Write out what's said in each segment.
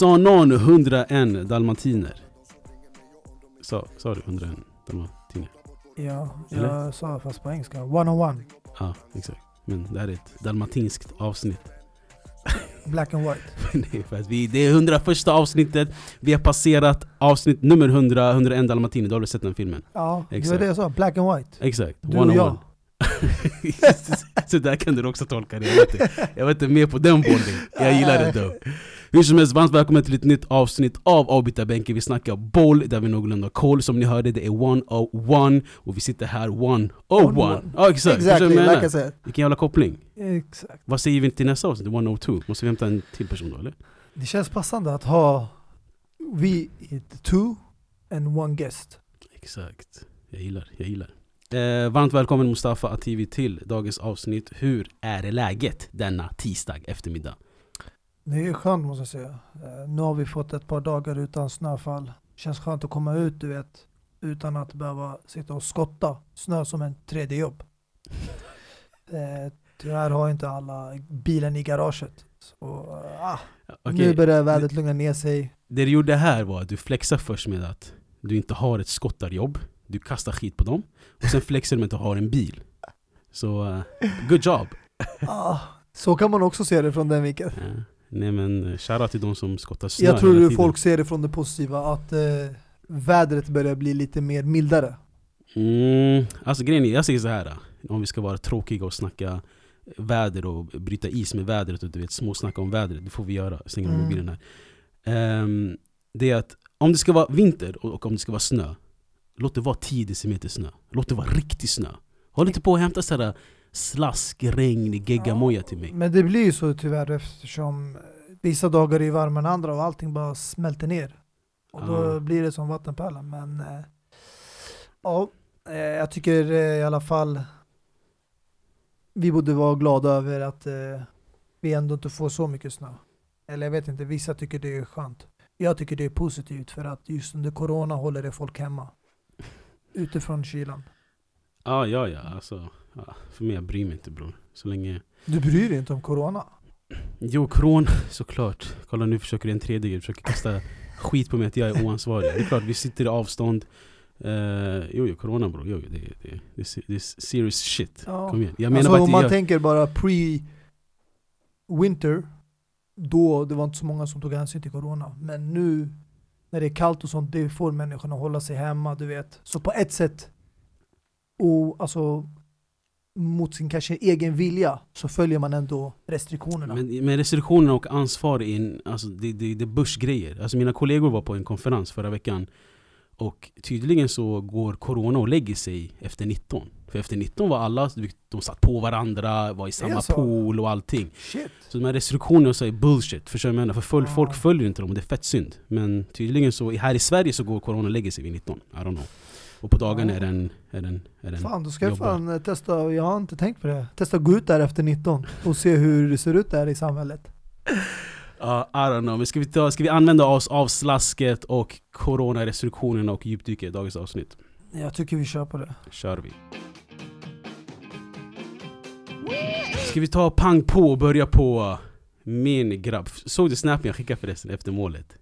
Sa någon 101 dalmatiner? Sa, sa du 101 dalmatiner? Ja, Eller? jag sa fast på engelska. One on one. Ja, exakt. Men det här är ett dalmatinskt avsnitt. Black and white. är för att vi, det är 101 avsnittet, vi har passerat avsnitt nummer 100, 101 dalmatiner, då har du sett den filmen? Ja, det var Exakt. det jag sa. Black and white. Exakt, Du one och on jag. one. Så där kan du också tolka det, jag vet inte, jag vet inte mer på den bollen. Jag gillar det då. Hur som helst, varmt välkommen till ett nytt avsnitt av Avbytarbänken. Vi snackar boll, där vi någorlunda har koll. Som ni hörde, det är 101 och vi sitter här 101. Ja exakt, Exactly, like I said. Vilken jävla koppling. Exakt. Vad säger vi till nästa avsnitt? 102? Måste vi hämta en till person då eller? Det känns passande att ha vi i two and one guest. Exakt. Jag gillar, jag gillar. Eh, varmt välkommen Mustafa Ativi till dagens avsnitt. Hur är läget denna tisdag eftermiddag? Det är skönt måste jag säga. Eh, nu har vi fått ett par dagar utan snöfall. Känns skönt att komma ut du vet. Utan att behöva sitta och skotta snö som en tredje jobb. Eh, tyvärr har inte alla bilen i garaget. Så, eh, ah, Okej, Nu börjar vädret lugna ner sig. Det du gjorde här var att du flexade först med att du inte har ett skottarjobb. Du kastar skit på dem. Och sen flexar du med att du har en bil. Så, good job! Ah, så kan man också se det från den vinkeln. Eh, nej men, shoutout till de som skottar snö Jag tror hela folk ser det från det positiva, att eh, vädret börjar bli lite mer mildare. Mm, alltså grejen är, jag säger så här. eh, Om vi ska vara tråkiga och snacka väder och bryta is med vädret och du vet småsnacka om vädret. Det får vi göra. Stänger av Mm. mobilen här. Ehm, det är att om det ska vara vinter och och om det ska vara snö. Låt det vara 10 decimeter snö. Låt det vara riktig snö. Håll inte på att hämta sådär slask, regn, geggamoja till mig. Men det blir ju så tyvärr eftersom vissa dagar är varmare än andra och allting bara smälter ner. Och då Ja. blir det som vattenpölar. Men eh, ja, eh, jag tycker eh, i alla fall vi borde vara glada över att vi ändå inte får så mycket snö. Eller jag vet inte, vissa tycker det är skönt. Jag tycker det är positivt för att just under corona håller det folk hemma. Utifrån kylan. Ja, ja, ja. Alltså, ja. För mig, jag bryr mig inte bror. Så länge... Du bryr dig inte om corona? Jo, corona såklart. Kolla nu försöker en tredje grej, försöker kasta skit på mig att jag är oansvarig. Det är klart, vi sitter i avstånd. Uh, jo, jo, corona bror. Jo, det, det, det, det, är- serious shit. Ja. Kom igen. Jag menar alltså, bara om att man jag, tänker bara pre-winter, då det var inte så många som tog hänsyn till corona. Men nu när det är kallt och sånt, det får människorna hålla sig hemma, du vet. Så på ett sätt, och alltså mot sin kanske egen vilja, så följer man ändå restriktionerna. men, men restriktionerna och ansvar är en, alltså, det, det, det är börsgrejer. Alltså, mina kollegor var på en konferens förra veckan. Och tydligen så går corona och lägger sig efter 19. För efter 19 var alla, de satt på varandra, var i samma pool och allting. Shit! Så de här restriktionerna så är bullshit, förstår du vad jag menar? För folk följer inte dem och det är fett synd. Men tydligen så, här i Sverige så går corona och lägger sig vid 19. I don't know. Och på Ja. är den, är den, är den Fan, då ska jag jobbar. fan eh, testa, jag har inte tänkt på det. Testa att gå ut där efter 19 och se hur det ser ut där i samhället. Ja, I don't know. Men ska vi, ta, ska vi använda oss av slasket och coronarestriktionerna och djupdyka i dagens avsnitt? Jag tycker vi kör på det. kör vi. Ska vi ta pang på och börja på min grabb? Såg du snappen jag skickade förresten efter målet?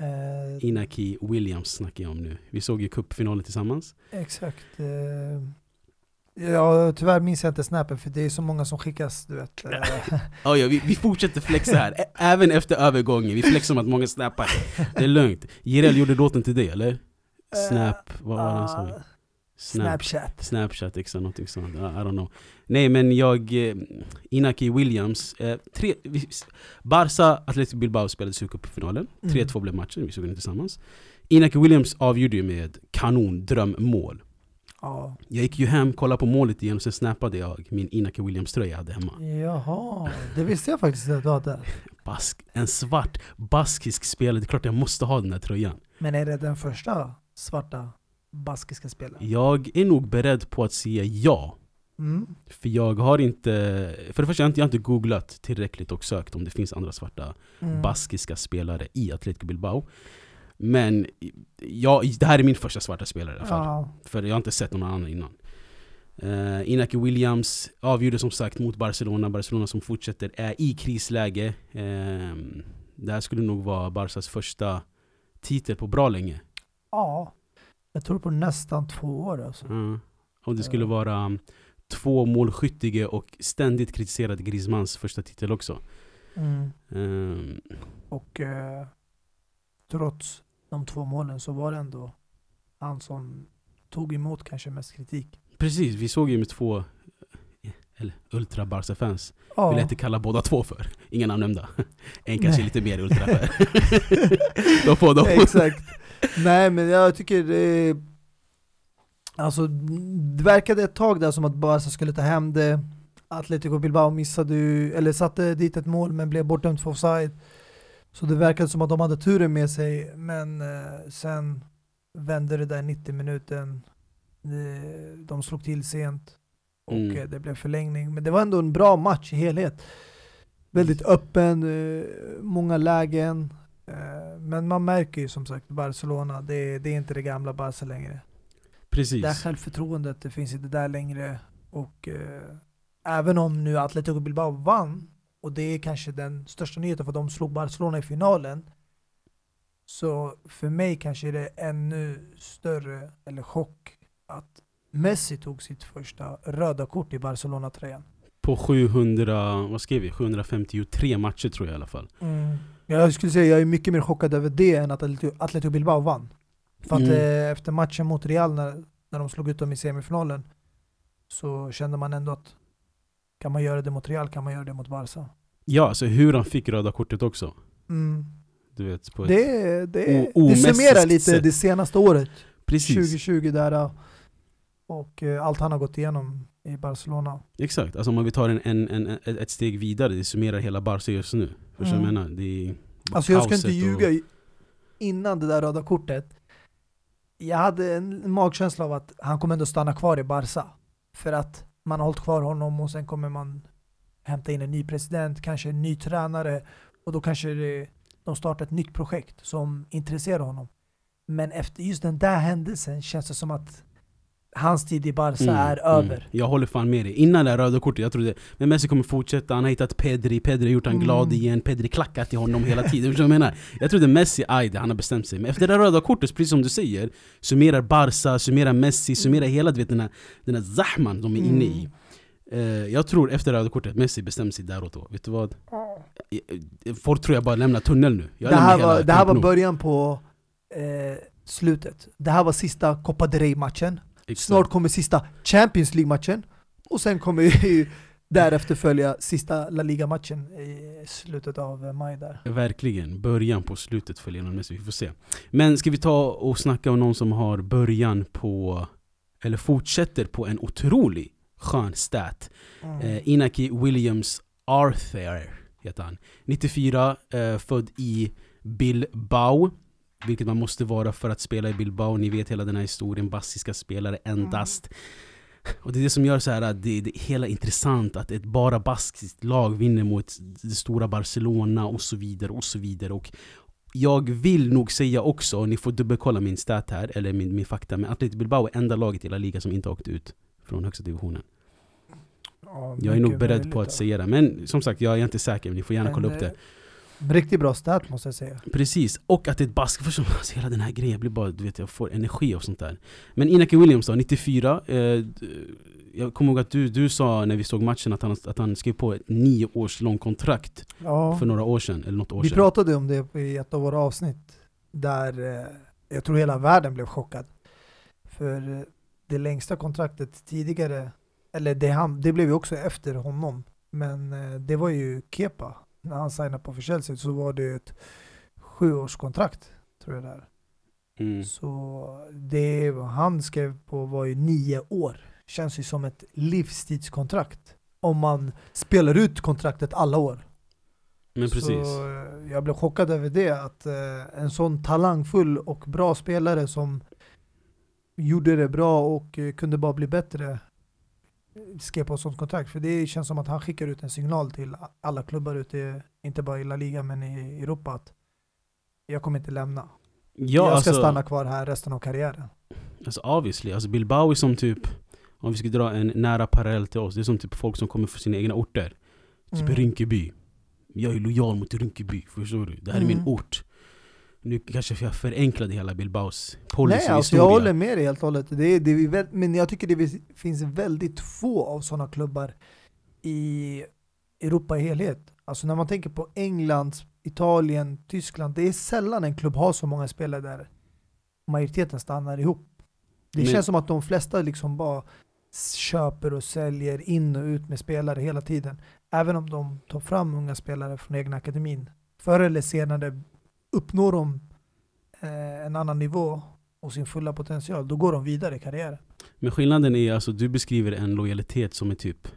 Eh, Inaki Williams snackar jag om nu. Vi såg ju cupfinalen tillsammans. Exakt. Eh, ja, tyvärr minns jag inte snappen för det är så många som skickas, du vet. Eh, Ja, ja, vi, vi fortsätter flexa här, Ä- även efter övergången. Vi flexar om att många snappar. Det är lugnt. Jireel gjorde låten till det, eller? Snap, vad var det han sa? Snap. Snapchat. Snapchat, exakt, någonting sånt. I, I don't know. Nej men jag, eh, Inaki Williams, eh, tre, vi, Barca, Atletico Bilbao spelade Supercupfinalen. Mm. 3-2 blev matchen, vi såg den tillsammans. Inaki Williams avgjorde ju med kanon drömmål. Ja. Jag gick ju hem, kollade på målet igen och sen snappade jag min Inaki Williams-tröja jag hade hemma. Jaha, det visste jag faktiskt att du hade. Bask, en svart baskisk spelare, det är klart jag måste ha den här tröjan. Men är det den första svarta baskiska spelaren? Jag är nog beredd på att säga ja. Mm. För jag har inte, för det första jag har inte, jag googlat tillräckligt och sökt om det finns andra svarta Mm. baskiska spelare i Atletico Bilbao. Men ja, det här är min första svarta spelare i alla fall. Ja. För jag har inte sett någon annan innan. Uh, Inaki Williams avgjorde som sagt mot Barcelona. Barcelona som fortsätter är i krisläge. Ehm, det här skulle nog vara Barcas första titel på bra länge. Ja, jag tror på nästan två år alltså. Mm. Och det skulle Ja. vara um, två målskyttige och ständigt kritiserade Griezmanns första titel också. Mm. Ehm, Och eh, trots de två målen så var det ändå han som tog emot kanske mest kritik. precis, vi såg ju med två eh, eller ultra barca fans Ja, Vill jag inte kalla båda två för. Inga namn nämnda. En kanske Nej. lite mer ultra för. de får de. exakt. Nej men jag tycker det Alltså det verkade ett tag där som att Barca skulle ta hem det. Atletico Bilbao missade ju, eller satte dit ett mål men blev bortdömt för offside. Så det verkade som att de hade turen med sig, men eh, sen vände det där 90 minuten. De, de slog till sent och Mm. eh, det blev förlängning. Men det var ändå en bra match i helhet. Väldigt öppen, eh, många lägen. Eh, men man märker ju som sagt Barcelona, det, det är inte det gamla Barca längre. Precis. Det här självförtroendet, det finns inte där längre. Och eh, även om nu Atletico Bilbao vann, och det är kanske den största nyheten för de slog Barcelona i finalen. Så för mig kanske det är ännu större, eller chock, att Messi tog sitt första röda kort i Barcelona-tröjan. På 700, vad skrev vi? 753 matcher tror jag i alla fall. Jag skulle säga jag är mycket mer chockad över det än att Atletico, Bilbao vann. För att Mm. eh, efter matchen mot Real när, när de slog ut dem i semifinalen så kände man ändå att kan man göra det mot Real kan man göra det mot Barca. Ja, alltså hur han fick röda kortet också. Mm. Du vet, på ett, Det, det, det summerar lite sätt. det senaste året, precis. 2020 där. Och eh, allt han har gått igenom i Barcelona. Exakt. Alltså om vi tar en, en, en, ett steg vidare, det summerar hela Barca just nu. Förstår vad jag Mm. menar? Det är Alltså jag ska inte och- ljuga, i- innan det där röda kortet, jag hade en magkänsla av att han kommer ändå stanna kvar i Barca. För att man har hållit kvar honom och sen kommer man hämta in en ny president, kanske en ny tränare och då kanske det, de startar ett nytt projekt som intresserar honom. Men efter just den där händelsen känns det som att hans tid i Barca Mm, är mm. över. Jag håller fan med dig. Innan det här röda kortet, jag trodde men Messi kommer fortsätta, han har hittat Pedri, Pedri har gjort han Mm. glad igen, Pedri klackar till honom hela tiden. Jag menar? Jag trodde Messi, aj det, han har bestämt sig. Men efter det här röda kortet, precis som du säger, summerar Barca, summerar Messi, summerar hela du vet, den, här, den här zahman de är inne i. Mm. Eh, jag tror efter det röda kortet, Messi bestämde sig där och då. Vet du vad? Eh, Folk tror jag bara lämnar tunneln nu. Jag Det här, var, det här var början på eh, slutet. Det här var sista Copa del Rey-matchen. Exakt. Snart kommer sista Champions League-matchen. Och sen kommer ju därefter följa sista La Liga-matchen i slutet av maj där. Verkligen, början på slutet för Lionel Messi, vi får se. Men ska vi ta och snacka om någon som har början på, eller fortsätter på en otrolig skön stat. Mm. Eh, Inaki Williams Arthur heter han. 94, eh, född i Bilbao. Vilket man måste vara för att spela i Bilbao. Ni vet hela den här historien, baskiska spelare endast. Och det är det som gör så här att det, det är hela intressant att ett bara baskiskt lag vinner mot det stora Barcelona och så vidare och så vidare. Och jag vill nog säga också, ni får dubbelkolla min stat här, eller min, min fakta, men Atletico Bilbao är enda laget i La Liga som inte åkt ut från högsta divisionen. Ja, Jag är nog beredd på att säga det, men som sagt jag är inte säker, men ni får gärna kolla Men, upp det. Riktigt bra stat måste jag säga. Precis, och att det är ett bask, förstår du? Alltså, hela den här grejen, jag blir bara, du vet jag får energi och sånt där. Men Inaki Williams då, 94, eh, jag kommer ihåg att du, du sa när vi såg matchen att han, att han skrev på ett nio års långt kontrakt Ja. för några år sedan, eller något år Vi sedan. pratade om det i ett av våra avsnitt där eh, jag tror hela världen blev chockad. För eh, det längsta kontraktet tidigare, eller det, han, det blev ju också efter honom, men eh, det var ju Kepa. När han signade på för Chelsea så var det ett sjuårskontrakt, tror jag det är. Mm. Så det han skrev på var ju nio år. Känns ju som ett livstidskontrakt. Om man spelar ut kontraktet alla år. Men precis. Så eh, jag blev chockad över det, att eh, en sån talangfull och bra spelare som gjorde det bra och eh, kunde bara bli bättre skrev på ett sånt kontrakt. För det känns som att han skickar ut en signal till alla klubbar ute, inte bara i La Liga men i Europa att jag kommer inte lämna. Ja, jag ska alltså, stanna kvar här resten av karriären. Alltså obviously, alltså Bilbao är som typ Om vi ska dra en nära parallell till oss, det är som typ folk som kommer från sina egna orter Typ Mm. Rinkeby Jag är lojal mot Rinkeby, förstår du? Det här är Mm. min ort. Nu kanske jag förenklade hela Bilbaos policy Nej, alltså jag håller med dig helt och hållet. Det det är, men jag tycker det finns väldigt få av sådana klubbar i Europa i helhet. Alltså när man tänker på England, Italien, Tyskland, det är sällan en klubb har så många spelare där majoriteten stannar ihop. Det Men- känns som att de flesta liksom bara köper och säljer in och ut med spelare hela tiden. Även om de tar fram unga spelare från egna akademin. Förr eller senare uppnår de eh, en annan nivå och sin fulla potential, då går de vidare i karriären. Men skillnaden är alltså, du beskriver en lojalitet som är typ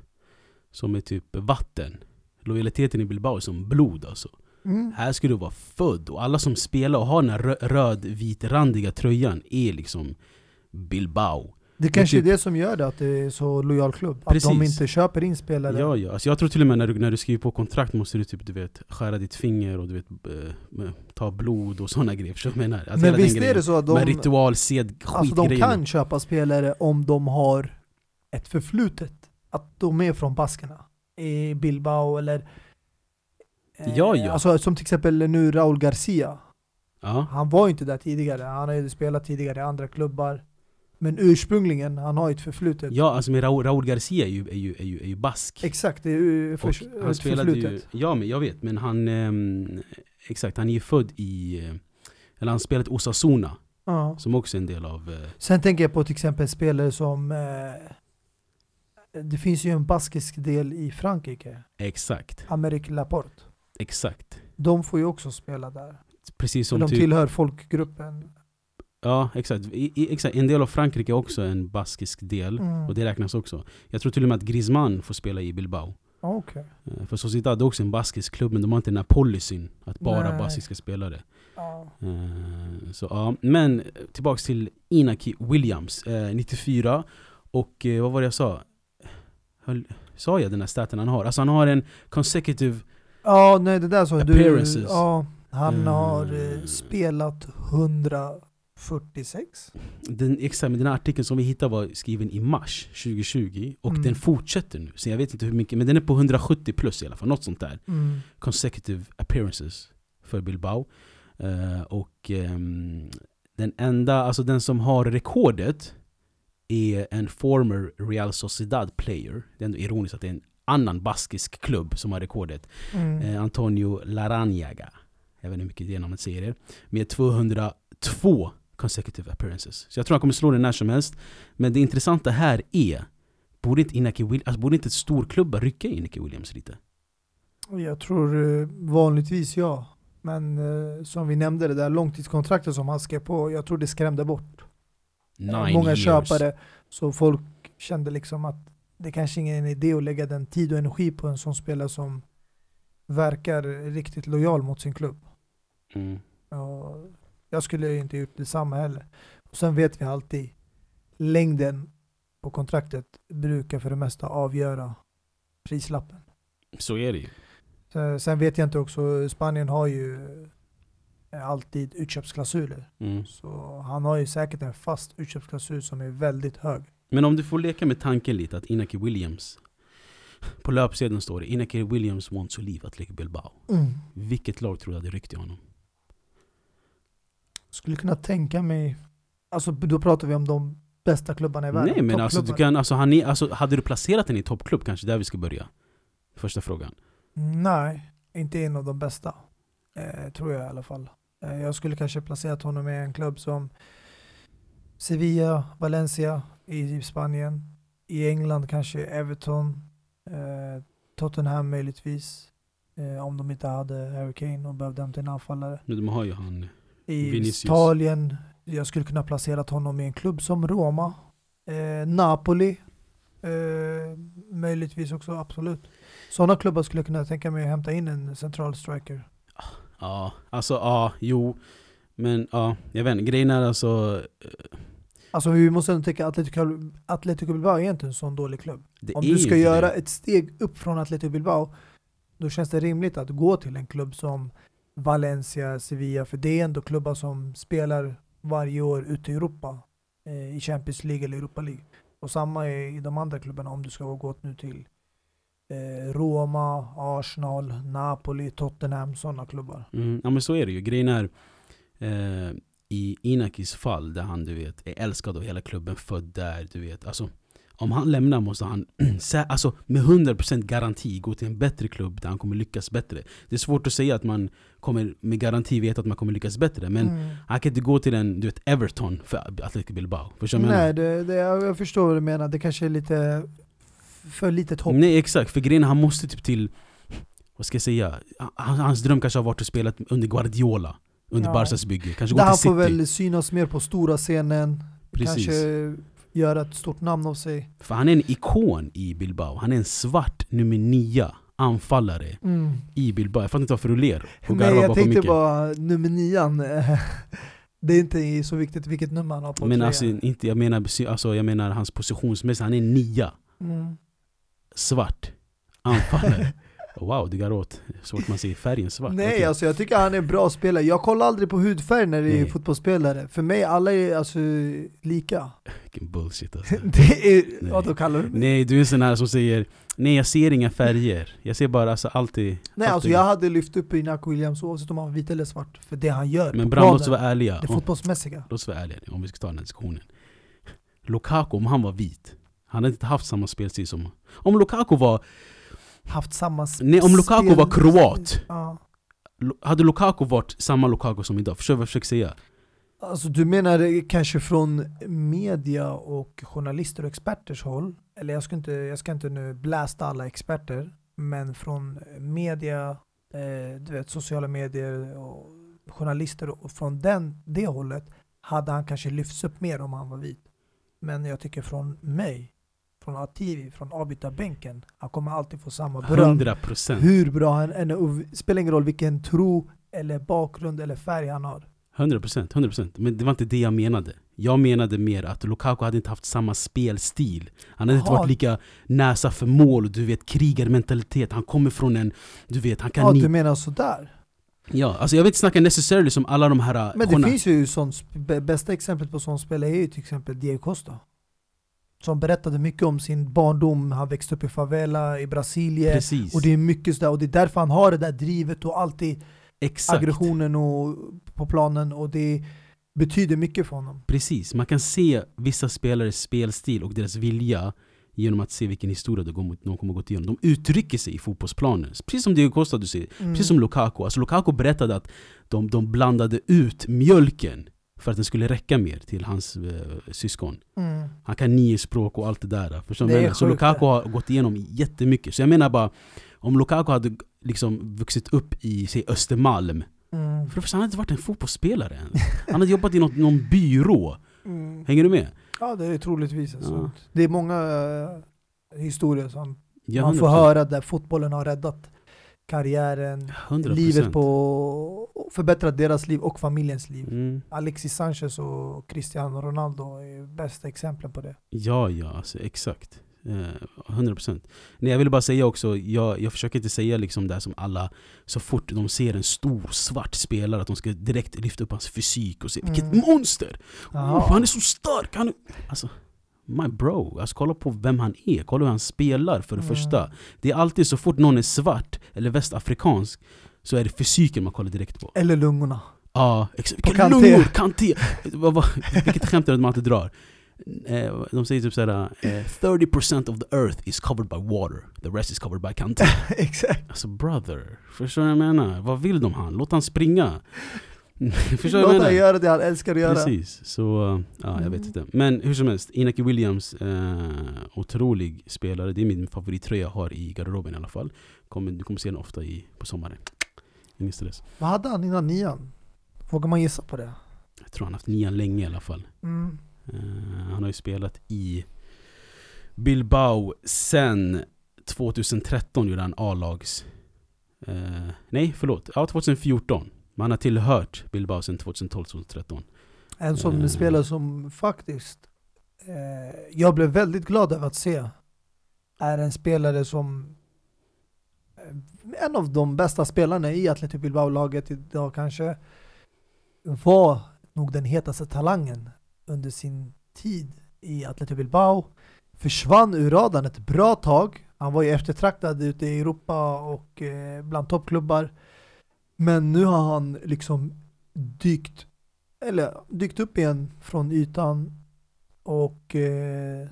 Som är typ vatten. Lojaliteten i Bilbao är som blod alltså. Här ska du vara född och alla som spelar och har den här rö- röd-vit-randiga tröjan är liksom Bilbao Det kanske typ- är det som gör det, att det är så lojal klubb. Att de Precis. inte köper in spelare. Ja, ja. Alltså jag tror till och med när du, när du skriver på kontrakt måste du typ, du vet, skära ditt finger och du vet, eh, ta blod och sådana grejer. Förstår menar? Alltså Men visst är det så att de, Med ritual, sed, alltså de kan köpa spelare om de har ett förflutet. Att de är från Baskerna. I Bilbao eller... eh, Ja, ja. Alltså som till exempel nu Raúl Garcia. Ja. Han var ju inte där tidigare. Han har ju spelat tidigare i andra klubbar. Men ursprungligen, han har ju ett förflutet. ja, alltså med Raúl, Raúl Garcia är ju, är ju, är ju, är ju bask. Exakt, det är ju för, han spelade ju, förflutet. ja men jag vet, men han, ehm, exakt, han är ju född i, eh, eller han spelat Osasuna, Ja. som också är en del av, eh, Sen tänker jag på till exempel spelare som... Eh, det finns ju en baskisk del i Frankrike. exakt, Amerik Laporte. exakt. De får ju också spela där. Precis För som de typ, tillhör folkgruppen. Ja, exakt. I, i, exakt. En del av Frankrike är också en baskisk del, mm. och det räknas också. Jag tror till och med att Griezmann får spela i Bilbao. Ah, okay. Eh, för Sociedad är också en baskisk klubb, men de har inte den här policyn att bara Nej. baskiska spelare. Ja. Eh, så, ja. Men eh, tillbaks till Inaki Williams, 94. Och vad var det jag sa? Höll, sa jag den här staten han har? Alltså han har en consecutive Ja, nej det där sa du. Ja, han har spelat 100 46? Den, exakt, men den här artikeln som vi hittade var skriven i mars 2020 och mm. den fortsätter nu. Så jag vet inte hur mycket, men den är på 170 plus i alla fall, något sånt där. Mm. Consecutive appearances för Bilbao. Uh, och um, den enda, alltså den som har rekordet är en former Real Sociedad player. Det är ändå ironiskt att det är en annan baskisk klubb som har rekordet. Mm. Uh, Antonio Laranjaga. Jag vet inte hur mycket det är namnet säger er. Med 202 consecutive appearances. Så jag tror han kommer slå den när som helst. Men det intressanta här är, borde inte, Inaki alltså, borde inte storklubbar rycka in Inaki Williams lite? Jag tror eh, vanligtvis ja. Men eh, som vi nämnde, det där långtidskontraktet som han skrev på, jag tror det skrämde bort Nine många years. köpare. Så folk kände liksom att det kanske ingen idé att lägga den tid och energi på en sån spelare som verkar riktigt lojal mot sin klubb. Mm. Och jag skulle ju inte gjort detsamma heller. Och sen vet vi alltid, längden på kontraktet brukar för det mesta avgöra prislappen. Så är det ju. Sen vet jag inte också, Spanien har ju alltid utköpsklausuler. Mm. Så han har ju säkert en fast utköpsklausul som är väldigt hög. Men om du får leka med tanken lite att Inaki Williams På löpsedeln står det Inaki Williams wants to leave Athletic Bilbao Vilket lag tror du hade ryckt i honom? Skulle kunna tänka mig, alltså då pratar vi om de bästa klubbarna i världen. Nej men alltså, du kan, alltså, han är, alltså Hade du placerat den i toppklubb kanske där vi ska börja? Första frågan Nej, inte en av de bästa. Eh, tror jag i alla fall. Eh, jag skulle kanske placerat honom i en klubb som Sevilla, Valencia i Spanien. I England kanske Everton, eh, Tottenham möjligtvis. Eh, om de inte hade Harry Kane och behövde hämta en anfallare. Nu de har ju han I Vinicius. Italien, jag skulle kunna placera honom i en klubb som Roma. Eh, Napoli, eh, möjligtvis också, absolut. Sådana klubbar skulle jag kunna tänka mig att hämta in en central striker. Ja, alltså ja, jo Men ja, jag vet inte, grejen är alltså eh, Alltså vi måste ändå tänka Atletico, Atletico Bilbao är inte en sån dålig klubb. det Om du ska göra det. ett steg upp från Atletico Bilbao, då känns det rimligt att gå till en klubb som Valencia, Sevilla, för det är ändå klubbar som spelar varje år ute i Europa, eh, i Champions League eller Europa League. Och samma är i de andra klubbarna om du ska gå nu till eh, Roma, Arsenal, Napoli, Tottenham, sådana klubbar. Mm, ja men så är det ju. Grejen är, eh, i Inakis fall, där han du vet är älskad av hela klubben, född där, du vet. Alltså, om han lämnar måste han alltså, med 100% garanti gå till en bättre klubb där han kommer lyckas bättre. Det är svårt att säga att man kommer med garanti veta att man kommer lyckas bättre. Men Mm. han kan inte gå till en, du vet, Everton för Atletico Bilbao. Förstår du? Nej, det, det, jag förstår vad du menar. Det kanske är lite för litet hopp. Nej exakt, för grejen han måste typ till, vad ska jag säga, han, hans dröm kanske har varit att spela under Guardiola Under Ja. Barcas bygge, kanske Där gå han till får City väl synas mer på stora scenen, Precis. kanske göra ett stort namn av sig. För han är en ikon i Bilbao, han är en svart nummer nia anfallare i Bilbao Jag fattar inte varför du ler Nej, jag tänkte micken bara nummer nian. eh, Det är inte så viktigt vilket nummer han har på Men alltså, inte, jag, menar, alltså, jag menar hans positionsmässigt, han är nia Mm. Svart Anfallare Wow, åt så fort man ser färgen svart Nej, Okej. alltså jag tycker han är en bra spelare. Jag kollar aldrig på hudfärg när det är Nej. fotbollsspelare. För mig, alla är alltså lika. Vilken bullshit alltså. Det är, Nej. vad då kallar du mig? Nej, du är en sån här som säger Nej jag ser inga färger, jag ser bara alltså alltid Nej alltid. alltså jag hade lyft upp Inaco Williams oavsett om han var vit eller svart. För det han gör Men på Bram, låt oss vara ärliga det fotbollsmässiga. Låt oss vara ärliga om vi ska ta den här diskussionen Lukaku, om han var vit Han hade inte haft samma spelstil som Om Lukaku var Haft samma Nej, om Lukaku var kroat. Ja. Hade Lukaku varit samma Lukaku som idag? Förstår du vad jag försöker säga? Alltså du menar kanske från media och journalister och experters håll? Eller jag ska inte, jag ska inte nu blästa alla experter, men från media, eh, du vet sociala medier och journalister och från den, det hållet hade han kanske lyfts upp mer om han var vit. Men jag tycker från mig, från Ativi, från avbytarbänken, han kommer alltid få samma beröm. 100% Hur bra han än är, spelar ingen roll vilken tro eller bakgrund eller färg han har. 100%, 100% Men det var inte det jag menade Jag menade mer att Lukaku hade inte haft samma spelstil Han hade inte Jaha. varit lika näsa för mål, du vet krigarmentalitet Han kommer från en, du vet han kan Ja, ni- du menar sådär? Ja, alltså jag vill inte snacka necessarily som alla de här Men det journa- finns ju sånt, bästa exemplet på sån spelare är ju till exempel Diego Costa. Som berättade mycket om sin barndom, han växte upp i favela i Brasilien. Precis, Och det är mycket sådär, och det är därför han har det där drivet och alltid exakt aggressionen och, på planen och det betyder mycket för honom. Precis, man kan se vissa spelares spelstil och deras vilja genom att se vilken historia de, går de kommer gått igenom. De uttrycker sig i fotbollsplanen. Precis som Diego Costa du säger. Mm. Precis som Lukaku. Alltså Lukaku berättade att de, de blandade ut mjölken för att den skulle räcka mer till hans eh, syskon. Mm. Han kan nio språk och allt det där. Förstår du Det menar? Så Lukaku har gått igenom jättemycket. Så jag menar bara, om Lukaku hade liksom vuxit upp i säg, Östermalm. Mm. För det första, han hade inte varit en fotbollsspelare än. Han hade jobbat i något, någon byrå. Mm. Hänger du med? Ja det är troligtvis. Alltså. Ja. Det är många eh, historier som Ja, man får 100%. höra där fotbollen har räddat karriären, 100%. livet på, förbättrat deras liv och familjens liv. Mm. Alexis Sanchez och Cristiano Ronaldo är bästa exemplen på det. Ja, ja, alltså exakt. Eh, 100% Nej jag vill bara säga också, jag, jag försöker inte säga liksom det som alla Så fort de ser en stor svart spelare att de ska direkt lyfta upp hans fysik och säga Mm. Vilket monster! Oh, han är så stark! Han är... Alltså, my bro, alltså, kolla på vem han är, kolla hur han spelar för det Mm. första Det är alltid så fort någon är svart eller västafrikansk Så är det fysiken man kollar direkt på Eller lungorna. Ja, exakt. På Vilka lungor! Kanté! Vilket skämt är det man alltid drar? Eh, De säger typ såhär eh, 30% of the earth is covered by water, the rest is covered by Kanté Exakt. Alltså brother, förstår du vad jag menar? Vad vill de han? Låt han springa! förstår du vad jag menar? göra det han älskar att göra. Precis, så ja, jag vet Mm. inte. Men hur som helst, Inaki Williams, eh, otrolig spelare. Det är min favorittröja jag har i garderoben i alla fall. Kommer, du kommer se den ofta i, på sommaren. Ingen stress. Vad hade han innan nian? Vågar man gissa på det? Jag tror han haft nian länge i alla fall. Mm. Eh, han har ju spelat i Bilbao sen 2013 gjorde han A-lags... eh, nej, förlåt. Ja, 2014. Men han har tillhört Bilbao sen 2012-2013. En sån Mm. spelare som faktiskt eh, jag blev väldigt glad över att se är en spelare som eh, en av de bästa spelarna i Atletico Bilbao-laget idag kanske var nog den hetaste talangen under sin tid i Atletico Bilbao försvann ur radarn ett bra tag Han var ju eftertraktad ute i Europa och eh, bland toppklubbar. Men nu har han liksom dykt, eller dykt upp igen från ytan och eh,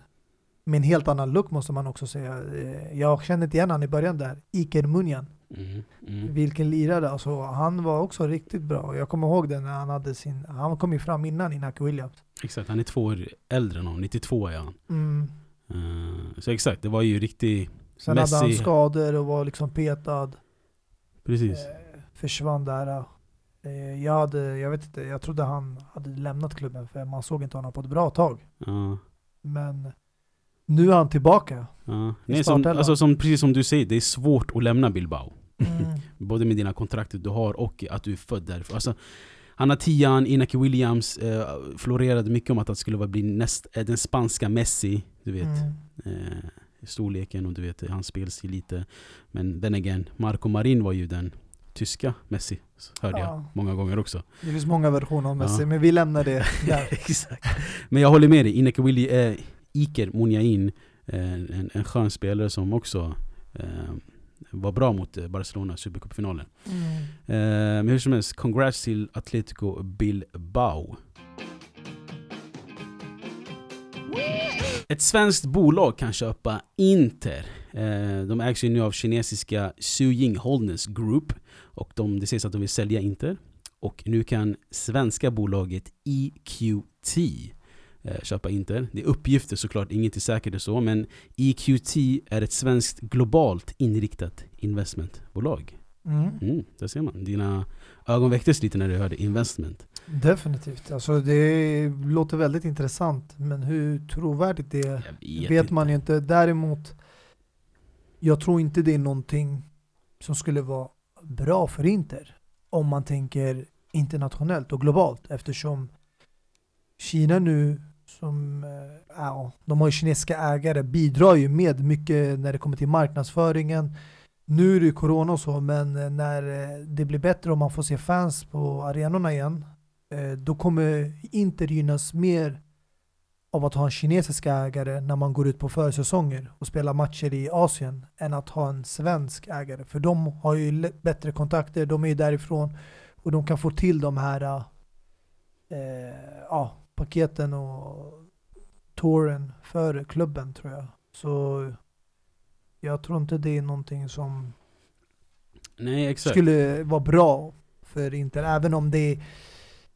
med en helt annan look måste man också säga. Eh, jag kände inte igen han i början där, Iker Munjan. Mm, mm. Vilken lirare, alltså, han var också riktigt bra. Jag kommer ihåg det när han hade sin, han kom ju fram innan Inaki Williams. Exakt, han är två år äldre än honom, 92 är han. Mm. Eh, så exakt, det var ju riktigt Sen hade han Messi. skador och var liksom petad. Precis. Eh, försvann där. Eh, jag, hade, jag vet inte, jag trodde han hade lämnat klubben för man såg inte honom på ett bra tag. Ja, Men nu är han tillbaka. I Nej, som, alltså, som, precis som du säger, det är svårt att lämna Bilbao. Mm. Både med dina kontrakt du har och att du är född där. Alltså, han har tian, Inaki Williams eh, florerade mycket om att han skulle vara- bli näst, eh, den spanska Messi. Du vet, Mm. eh, storleken och du vet, hans spelstil lite. Men then again, Marco Marin var ju den tyska Messi. Hörde jag Ja. många gånger också. Det finns många versioner av Messi, Ja. men vi lämnar det där. Exakt. Men jag håller med dig, Inaki Willi, eh, Iker Munyain, eh, en, en skön spelare som också eh, var bra mot eh, Barcelona i Supercupfinalen. Mm. Eh, men hur som helst, congrats till Atletico Bilbao. Ett svenskt bolag kan köpa Inter. Eh, de ägs ju nu av kinesiska Suying Holdness Group. Och de, det sägs att de vill sälja Inter. Och nu kan svenska bolaget EQT eh, köpa Inter. Det är uppgifter såklart, inget är säkert och så. Men EQT är ett svenskt globalt inriktat investmentbolag. Mm. Mm, där ser man. Dina ögon väcktes lite när du hörde investment. Definitivt. Alltså det låter väldigt intressant, men hur trovärdigt det är vet, vet man ju inte. Däremot, jag tror inte det är någonting som skulle vara bra för Inter. Om man tänker internationellt och globalt eftersom Kina nu som, eh, ja, de har ju kinesiska ägare, bidrar ju med mycket när det kommer till marknadsföringen. Nu är det ju corona och så, men eh, när eh, det blir bättre och man får se fans på arenorna igen, eh, då kommer Inter gynnas mer av att ha en kinesisk ägare när man går ut på försäsonger och spelar matcher i Asien än att ha en svensk ägare. För de har ju bättre kontakter, de är ju därifrån och de kan få till de här eh, ja, paketen och touren för klubben tror jag. Så jag tror inte det är någonting som Nej skulle vara bra för Inter, även om det är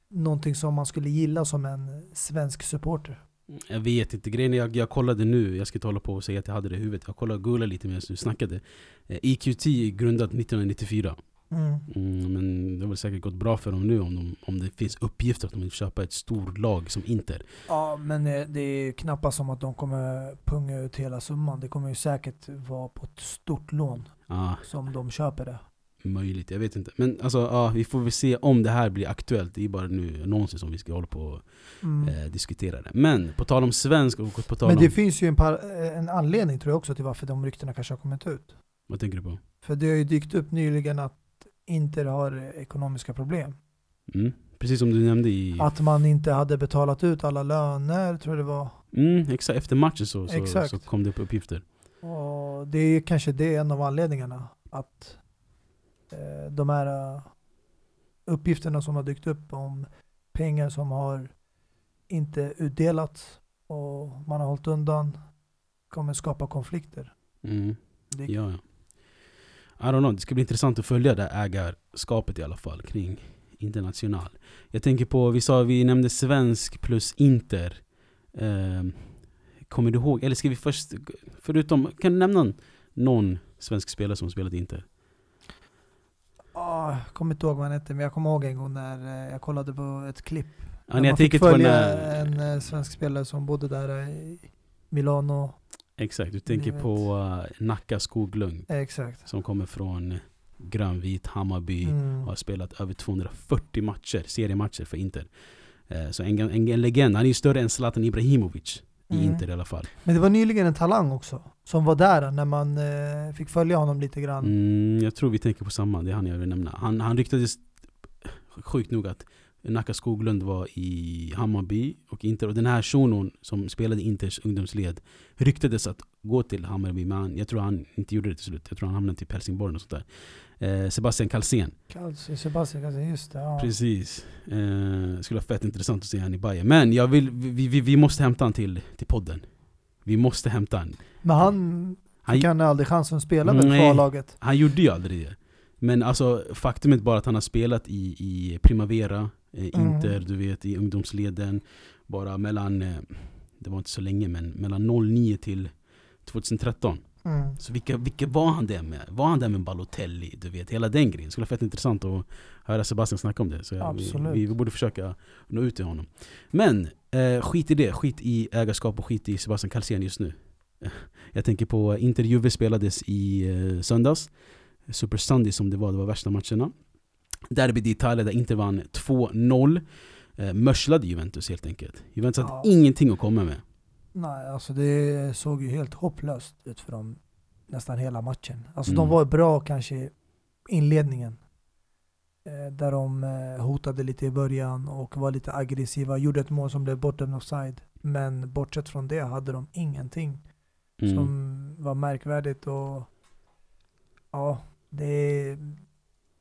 någonting som man skulle gilla som en svensk supporter. Jag vet inte, grejen är jag, jag kollade nu, jag ska inte hålla på och säga att jag hade det i huvudet. Jag kollade och googlade lite medan du snackade. Eh, EQT är grundat 1994. Mm. Mm, men det har väl säkert gått bra för dem nu om, de, om det finns uppgifter att de vill köpa ett stort lag som Inter. Ja, men det är knappast som att de kommer punga ut hela summan. Det kommer ju säkert vara på ett stort lån Ah, som de köper det. möjligt, jag vet inte. Men alltså, ja, vi får väl se om det här blir aktuellt. Det är bara nu någonsin som vi ska hålla på och Mm. eh, diskutera det. Men på tal om svensk och på tal Men om... det finns ju en, par, eh, en anledning tror jag också till varför de ryktena kanske har kommit ut. Vad tänker du på? För det har ju dykt upp nyligen att Inter har eh, ekonomiska problem. Mm, precis som du nämnde i... Att man inte hade betalat ut alla löner, tror jag det var. Mm, exakt, efter matchen så, så, så kom det upp uppgifter. Och det är kanske det en av anledningarna. Att eh, de här eh, uppgifterna som har dykt upp om pengar som har inte utdelats och man har hållit undan kommer skapa konflikter. Mm. Det, Ja, ja. I don't know, det ska bli intressant att följa det ägarskapet i alla fall kring International. Jag tänker på, vi sa vi nämnde svensk plus Inter. Ehm, kommer du ihåg, eller ska vi först, förutom, kan du nämna någon, svensk spelare som spelat i Inter? Ah, jag kommer inte ihåg vad han hette, men jag kommer ihåg en gång när eh, jag kollade på ett klipp. Ja, när man fick följa en eh, svensk spelare som bodde där eh, i Milano. Exakt, du tänker vet. på uh, Nacka Skoglund Eh, exakt. som kommer från grönvit Hammarby. Mm. har spelat över 240 matcher, seriematcher för Inter. Eh, Så en, en, en legend, han är ju större än Zlatan Ibrahimovic i Mm. Inter i alla fall. Men det var nyligen en talang också, som var där när man eh, fick följa honom lite grann. Mm, jag tror vi tänker på samma, det är han jag vill nämna. Han, han ryktades sjukt nog att Nacka Skoglund var i Hammarby och Inter. Och den här shunon som spelade Inters ungdomsled ryktades att gå till Hammarby, men han, jag tror han inte gjorde det till slut. Jag tror han hamnade till Helsingborg och sånt där. Eh, Sebastian. Kalsi, Sebastian Kalsi, just det. Ja. Precis. Eh, skulle vara fett intressant att se han i Bayern. Men jag vill, vi, vi, vi måste hämta han till, till podden. Vi måste hämta han. Men han Han, fick han aldrig chansen att spela med kvarlaget. han gjorde ju aldrig det. Men alltså faktumet bara att han har spelat i, i Primavera, eh, Mm. Inter, du vet i ungdomsleden. Bara mellan, eh, det var inte så länge men mellan 09 till 2013. Mm. Så vilka, vilka var han där med? Var han där med Balotelli? Du vet, hela den grejen. Det skulle vara fett intressant att höra Sebastian snacka om det. Så jag, vi, vi, vi borde försöka nå ut till honom. Men eh, skit i det. Skit i ägarskap och skit i Sebastian Kalsén just nu. Jag tänker på Inter Juve spelades i eh, söndags. Super Sunday som det var, det var värsta matcherna. Derby d'Italia där Inter vann 2-0. Eh, Mörslade Juventus helt enkelt. Juventus Ja. hade ingenting att komma med. Nej, alltså det såg ju helt hopplöst ut för dem nästan hela matchen. Alltså Mm. de var bra kanske i inledningen. Eh, där de eh, hotade lite i början och var lite aggressiva. Gjorde ett mål som blev bortom offside. Men bortsett från det hade de ingenting Mm. som var märkvärdigt. Och ja, det,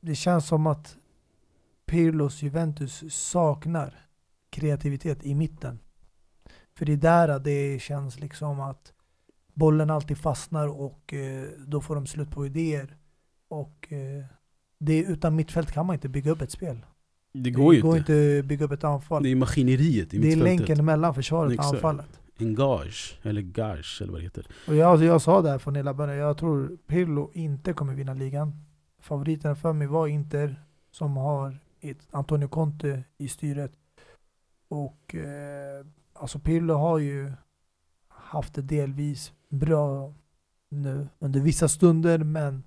det känns som att Pirlos Juventus saknar kreativitet i mitten. För det är där det känns liksom att bollen alltid fastnar och eh, då får de slut på idéer. Och eh, det, utan mittfält kan man inte bygga upp ett spel. Det går ju går inte. inte att bygga upp ett anfall. Det är maskineriet i Det är mittfältet. länken mellan försvaret och anfallet. Engage, eller gage eller vad det heter. Och jag, jag sa det här från hela början, jag tror Pirlo inte kommer vinna ligan. Favoriterna för mig var Inter, som har ett Antonio Conte i styret. Och eh, alltså Pirlo har ju haft det delvis bra nu under vissa stunder, men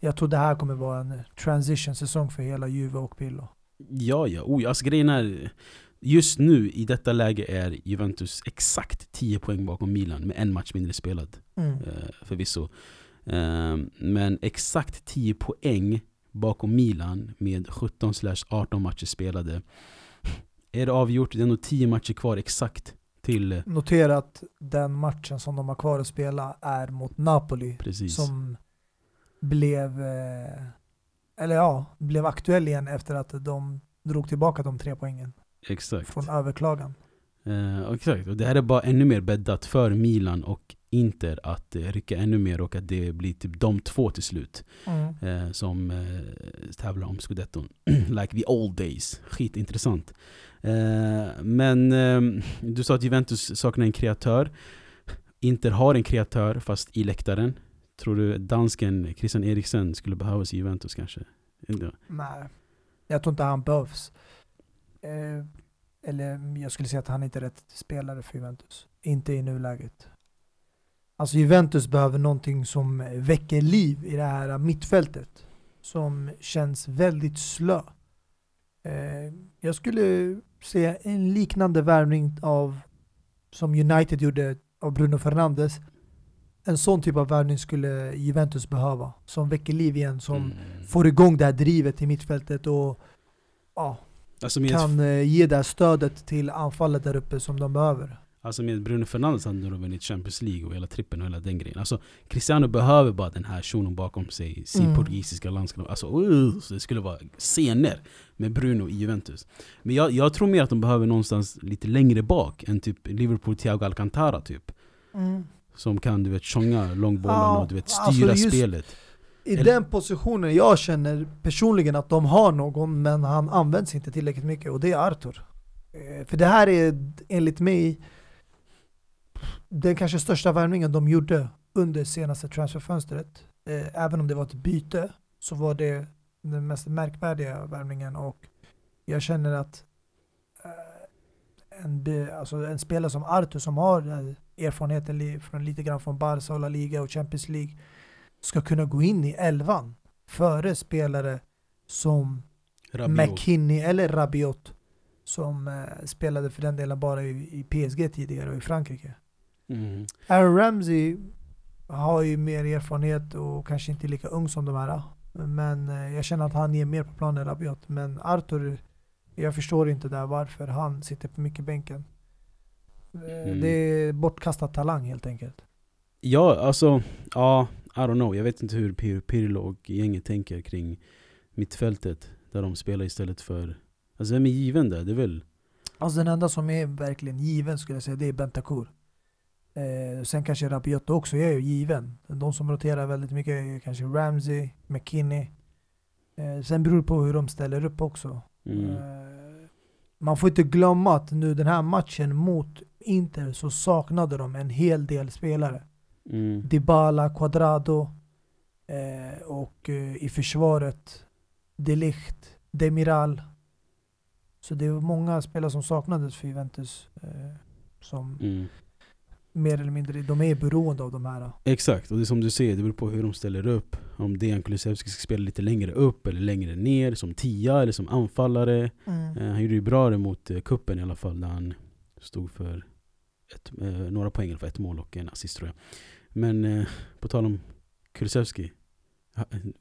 jag tror det här kommer vara en transition-säsong för hela Juve och Pirlo. Ja, ja. Oh, alltså grejen är, just nu i detta läge är Juventus exakt 10 poäng bakom Milan med en match mindre spelad. Mm. Eh, förvisso. Eh, men exakt 10 poäng bakom Milan med 17-18 matcher spelade. Är det avgjort? Det är nog 10 matcher kvar exakt till eh, Notera att den matchen som de har kvar att spela är mot Napoli. precis. som blev, eh, eller ja, blev aktuell igen efter att de drog tillbaka de tre poängen Exakt. från överklagan. Eh, exakt. Och det här är bara ännu mer bäddat för Milan och Inter att eh, rycka ännu mer och att det blir typ de två till slut. Mm. eh, som eh, tävlar om scudetton. like the old days. Skitintressant. Eh, men eh, du sa att Juventus saknar en kreatör. Inter har en kreatör fast i läktaren. Tror du dansken Christian Eriksen skulle behövas i Juventus kanske? Nej, jag tror inte han behövs. Eh, eller jag skulle säga att han inte är rätt spelare för Juventus. Inte i nuläget. Alltså Juventus behöver någonting som väcker liv i det här mittfältet. Som känns väldigt slö. Eh, jag skulle säga en liknande värvning av som United gjorde av Bruno Fernandes. En sån typ av värvning skulle Juventus behöva. Som väcker liv igen, som Mm. får igång det här drivet i mittfältet och ja, Alltså kan eh, ge det här stödet till anfallet där uppe som de behöver. Alltså med Bruno Fernandes hade de vunnit Champions League och hela trippen och hela den grejen. Alltså Cristiano behöver bara den här shunon bakom sig. Sin Mm. portugisiska landskap. Alltså uh, det skulle vara scener med Bruno i Juventus. Men jag, jag tror mer att de behöver någonstans lite längre bak än typ Liverpool Thiago Alcantara typ. Som kan du vet tjonga långbollen Ja, och du vet alltså styra just- spelet. I Eller- den positionen, jag känner personligen att de har någon, men han används inte tillräckligt mycket och det är Arthur. Eh, För det här är enligt mig den kanske största värvningen de gjorde under senaste transferfönstret. Eh, Även om det var ett byte så var det den mest märkvärdiga värvningen och jag känner att eh, en, alltså en spelare som Arthur som har eh, erfarenheten från lite grann från Barca och La Liga och Champions League ska kunna gå in i elvan före spelare som Rabiot. McKinney eller Rabiot som eh, spelade för den delen bara i, i PSG tidigare och i Frankrike. Mm. Aaron Ramsey har ju mer erfarenhet och kanske inte lika ung som de här. Men eh, jag känner att han ger mer på planen Rabiot. Men Arthur Jag förstår inte där varför han sitter på mycket bänken. Eh, Mm. Det är bortkastad talang helt enkelt. Ja, alltså, ja, I don't know. Jag vet inte hur Pir- Pirlo och gänget tänker kring mittfältet. Där de spelar istället för... Alltså vem är given där? Det är väl... Alltså den enda som är verkligen given skulle jag säga, det är Bentancur. Eh, sen kanske Rabiot också är ju given. De som roterar väldigt mycket är kanske Ramsey, McKinney. Eh, sen beror det på hur de ställer upp också. Mm. Eh, man får inte glömma att nu den här matchen mot Inter så saknade de en hel del spelare. Mm. Dybala, Cuadrado eh, och eh, i försvaret De Ligt, Demiral. Så det var många spelare som saknades för Juventus. Eh, som Mm. Mer eller mindre, de är beroende av de här. Exakt, och det är som du säger, det beror på hur de ställer upp. Om Dejan Kulusevski ska spela lite längre upp eller längre ner, som tia eller som anfallare. Eh, han gjorde ju bra det mot eh, kuppen i alla fall, där han stod för ett, eh, några poäng för ett mål och en assist tror jag. Men eh, på tal om Kulusevski.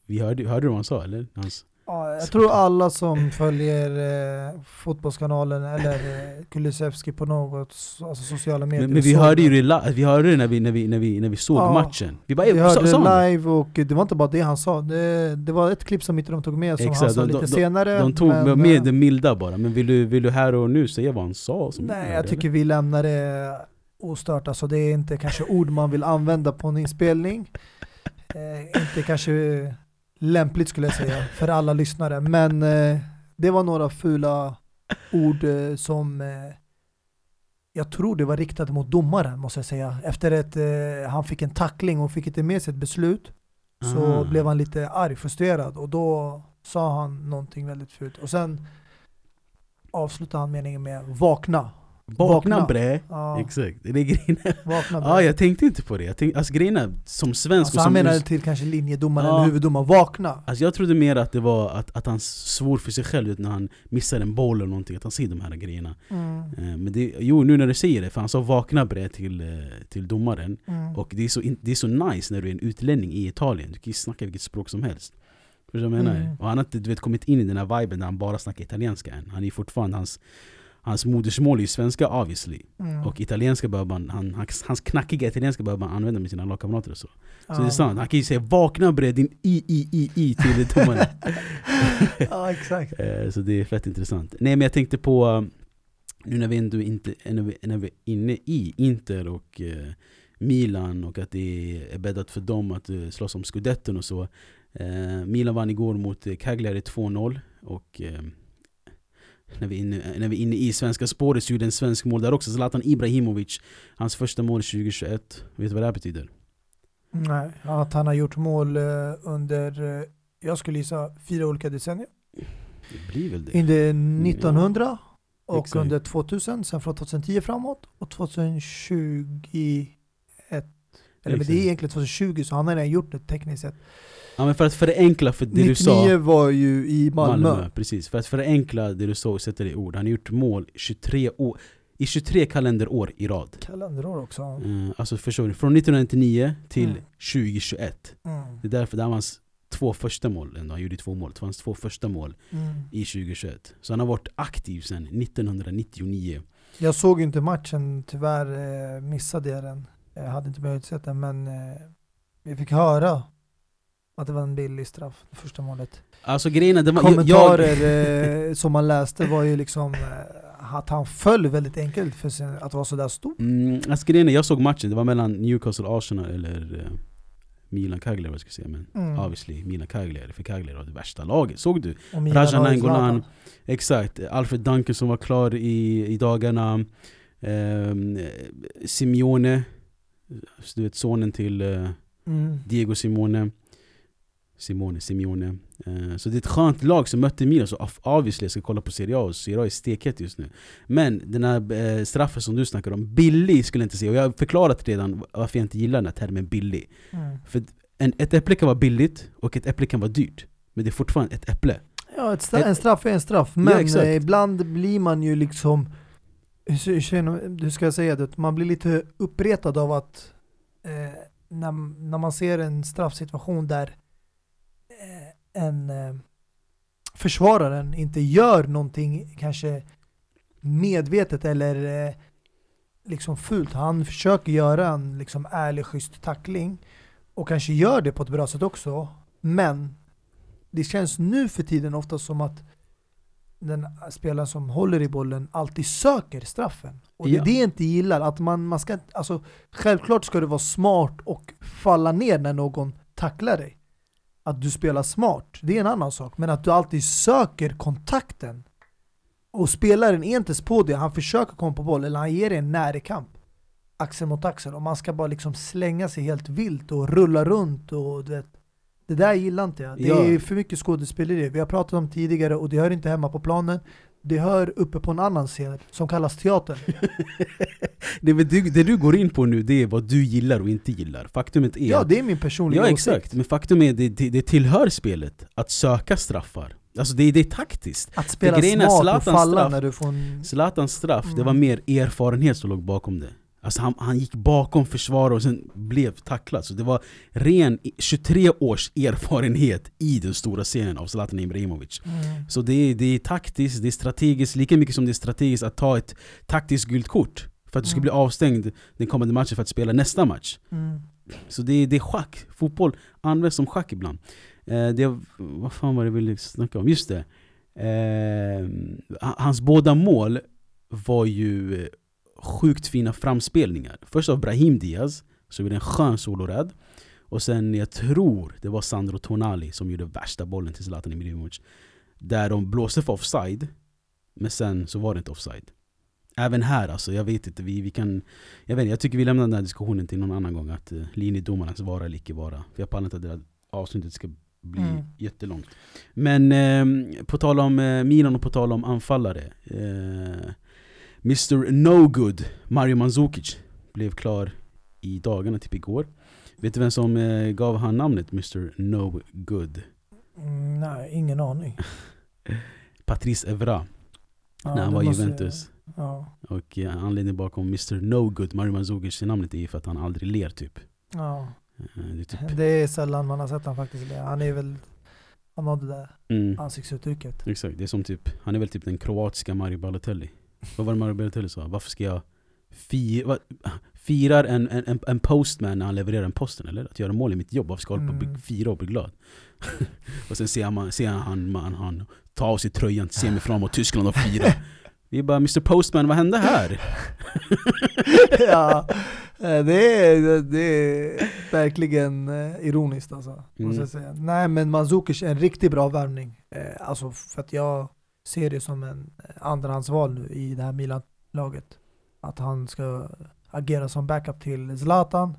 Vi hörde, hörde du vad han sa eller? Hans, Ja, jag tror alla som följer eh, Fotbollskanalen eller eh, Kulusevski på något, alltså sociala medier. men, men vi hörde ju det. vi hörde det när vi, när vi, när vi, när vi såg Ja. matchen. Vi bara Vi "Ey, hörde han det det?" live och det var inte bara det han sa. Det, det var ett klipp som inte de tog med som Exakt, han sa de- lite de- senare. De tog men, med eh, det milda bara, men vill du, vill du här och nu säga vad han sa? Som Nej, jag tycker vi lämnar det ostört. Alltså det är inte kanske ord man vill använda på en inspelning. Eh, inte kanske lämpligt skulle jag säga för alla lyssnare. Men eh, det var några fula ord eh, som eh, jag tror det var riktat mot domaren måste jag säga. Efter att eh, han fick en tackling och fick inte med sig ett beslut så Ah. blev han lite arg, frustrerad och då sa han någonting väldigt fult. Och sen avslutade han meningen med vakna. Vakna, Vakna. bre! Ja, Exakt, det är grejen. vakna Ja, jag tänkte inte på det. Jag tänkte, alltså grejen är, som svensk Alltså och han som menade US till kanske linjedomaren Ja. eller huvuddomaren, vakna! Alltså jag trodde mer att det var att, att han svor för sig själv när han missade en boll eller någonting, att han säger de här grejerna. Mm. Eh, Men det, jo, nu när du säger det, för han sa vakna bre till, eh, till domaren. Mm. Och det är, så, det är så nice när du är en utlänning i Italien, du kan ju snacka vilket språk som helst. Förstår du vad jag menar? Mm. Och han har inte du vet, kommit in i den här viben där han bara snackar italienska än. Han är fortfarande, hans, hans modersmål är ju svenska obviously. Mm. Och italienska behöver man, han, hans, hans knackiga italienska behöver man använda med sina lagkamrater och så. Så ja. det är sant, han kan ju säga 'Vakna bre din i i i i' till domaren. ja exakt. Eh, Så det är fett intressant. Nej men jag tänkte på, eh, nu när vi ändå inte, när vi, när vi är inne i Inter och eh, Milan och att det är bäddat för dem att eh, slåss om scudetton och så. Eh, Milan vann igår mot eh, Cagliari 2-0 och eh, när vi, är inne, när vi är inne i svenska spåret så gjorde en svensk mål där också. Zlatan Ibrahimovic, hans första mål 2021. Vet du vad det här betyder? Nej, att han har gjort mål eh, under, eh, jag skulle gissa, fyra olika decennier. Det blir väl det? Under 1900 och Exakt. under 2000, sen från 2010 framåt och 2021. Eller men det är egentligen 2020 så han har redan gjort det tekniskt sett. Ja men för att förenkla för det du 99 sa var ju i Malmö. Precis, för att förenkla det du sa och sätta det i ord Han har gjort mål 23 år, i 23 kalenderår i rad Kalenderår också. Eh, Alltså förstår du, från 1999 till Mm. 2021 Mm. Det är därför det här var hans två första mål ändå. Han gjorde två mål, det var hans två första mål Mm. i 2021 Så han har varit aktiv sedan 1999 Jag såg inte matchen, tyvärr eh, missade jag den. Jag hade inte möjlighet att se den, men eh, vi fick höra att det var en billig straff, det första målet. Alltså grejen är, det var, jag, Kommentarer eh, som man läste var ju liksom eh, att han föll väldigt enkelt för sin, att vara sådär stor. mm, alltså grejen är, jag såg matchen, det var mellan Newcastle Arsenal eller eh, Milan Cagliari vad ska jag säga men Mm. obviously Milan Cagliari, för Cagliari var det värsta laget, såg du? Och Milan Raja har ju Nainggolan, Zlatan. Exakt, Alfred Duncan som var klar i, i dagarna ehm, Simeone Du vet sonen till eh, Mm. Diego Simone. Simone, Simeone. Eh, Så det är ett skönt lag som mötte Milan, så obviously jag ska kolla på Serie A och Serie A är stekhett just nu. Men den här eh, straffen som du snackar om, billig skulle jag inte säga. Och jag har förklarat redan varför jag inte gillar den här termen billig Mm. För en, ett äpple kan vara billigt och ett äpple kan vara dyrt. Men det är fortfarande ett äpple. Ja, ett stra- Ett- en straff är en straff, Ja, men eh, ibland blir man ju liksom, hur, ska jag säga det, man blir lite uppretad av att eh, när, när man ser en straffsituation där eh, en, eh, försvararen inte gör någonting kanske medvetet eller eh, liksom fult. Han försöker göra en liksom ärlig, schysst tackling och kanske gör det på ett bra sätt också. Men det känns nu för tiden ofta som att den spelaren som håller i bollen alltid söker straffen. Och det är Ja. det jag inte gillar. Att man, man ska, alltså, självklart ska du vara smart och falla ner när någon tacklar dig. Att du spelar smart, det är en annan sak. Men att du alltid söker kontakten. Och spelaren är inte på det, han försöker komma på boll, eller han ger dig en närkamp. Axel mot axel. Och man ska bara liksom slänga sig helt vilt och rulla runt och du vet. Det där gillar inte jag. Det Ja. är för mycket skådespeleri. Vi har pratat om tidigare och det hör inte hemma på planen. Det hör uppe på en annan scen som kallas teatern. Det, är- det, det du går in på nu, det är vad du gillar och inte gillar. Faktumet är Ja, det är min personliga Ja åsikt. exakt, men faktum är det, det, det tillhör spelet att söka straffar. Alltså det, det är taktiskt. Att spela smart och falla straff. när du får en... Zlatans straff, det Mm. var mer erfarenhet som låg bakom det. Alltså han, han gick bakom försvar och sen blev tacklad. Så det var ren i- 23 års erfarenhet i den stora scenen av Zlatan Ibrahimovic. Mm. Så det är, det är taktiskt, det är strategiskt, lika mycket som det är strategiskt att ta ett taktiskt gult kort. För att du ska Mm. bli avstängd den kommande matchen för att spela nästa match. Mm. Så det är, det är schack. Fotboll används som schack ibland. Eh, det, vad fan var det jag ville snacka om? Just det. Eh, ha- hans båda mål var ju sjukt fina framspelningar. Först av Brahim Diaz, som gjorde en skön solorädd. Och sen, jag tror det var Sandro Tonali som gjorde värsta bollen till Zlatan Ibrahimovic. Där de blåste för offside, men sen så var det inte offside. Även här alltså, jag vet inte, vi, vi kan jag, vet, inte, jag tycker vi lämnar den här diskussionen till någon annan gång Att uh, linjedomarnas vara eller icke vara För jag pallar inte att det här avsnittet ska bli Mm. jättelångt Men ehm, på tal om eh, Milan och på tal om anfallare eh, Mr No Good Mario Mandzukic Blev klar i dagarna, typ igår Vet du vem som eh, gav han namnet Mr No Good? Mm, nej, ingen aning. Patrice Evra Ja, när han var i Juventus Ja, Och eh, anledningen bakom Mr No Good Mario Mandzukic namnet är för att han aldrig ler typ ja. Eh, Det är typ Det är sällan man har sett han faktiskt le. Han är väl, han har det där mm. ansiktsuttrycket. Exakt, det är som typ, han är väl typ den kroatiska Mario Balotelli Vad var det Mario Balotelli sa? Varför ska jag fi, va, firar en, en, en- postman när han levererar en posten eller? Att göra mål i mitt jobb, varför ska jag hålla på och Mm. fira och bli glad? och sen ser man, ser han, man, han ta av sig tröjan till semifinaler mot Tyskland och fira Vi är bara Mr Postman, vad hände här? ja, eh, det är, det är verkligen eh, ironiskt alltså. Måste Mm. jag säga. Nej men Mandzukic är en riktigt bra värvning. Eh, Alltså för att jag ser det som en eh, andrahandsval nu i det här Milan-laget. Att han ska agera som backup till Zlatan.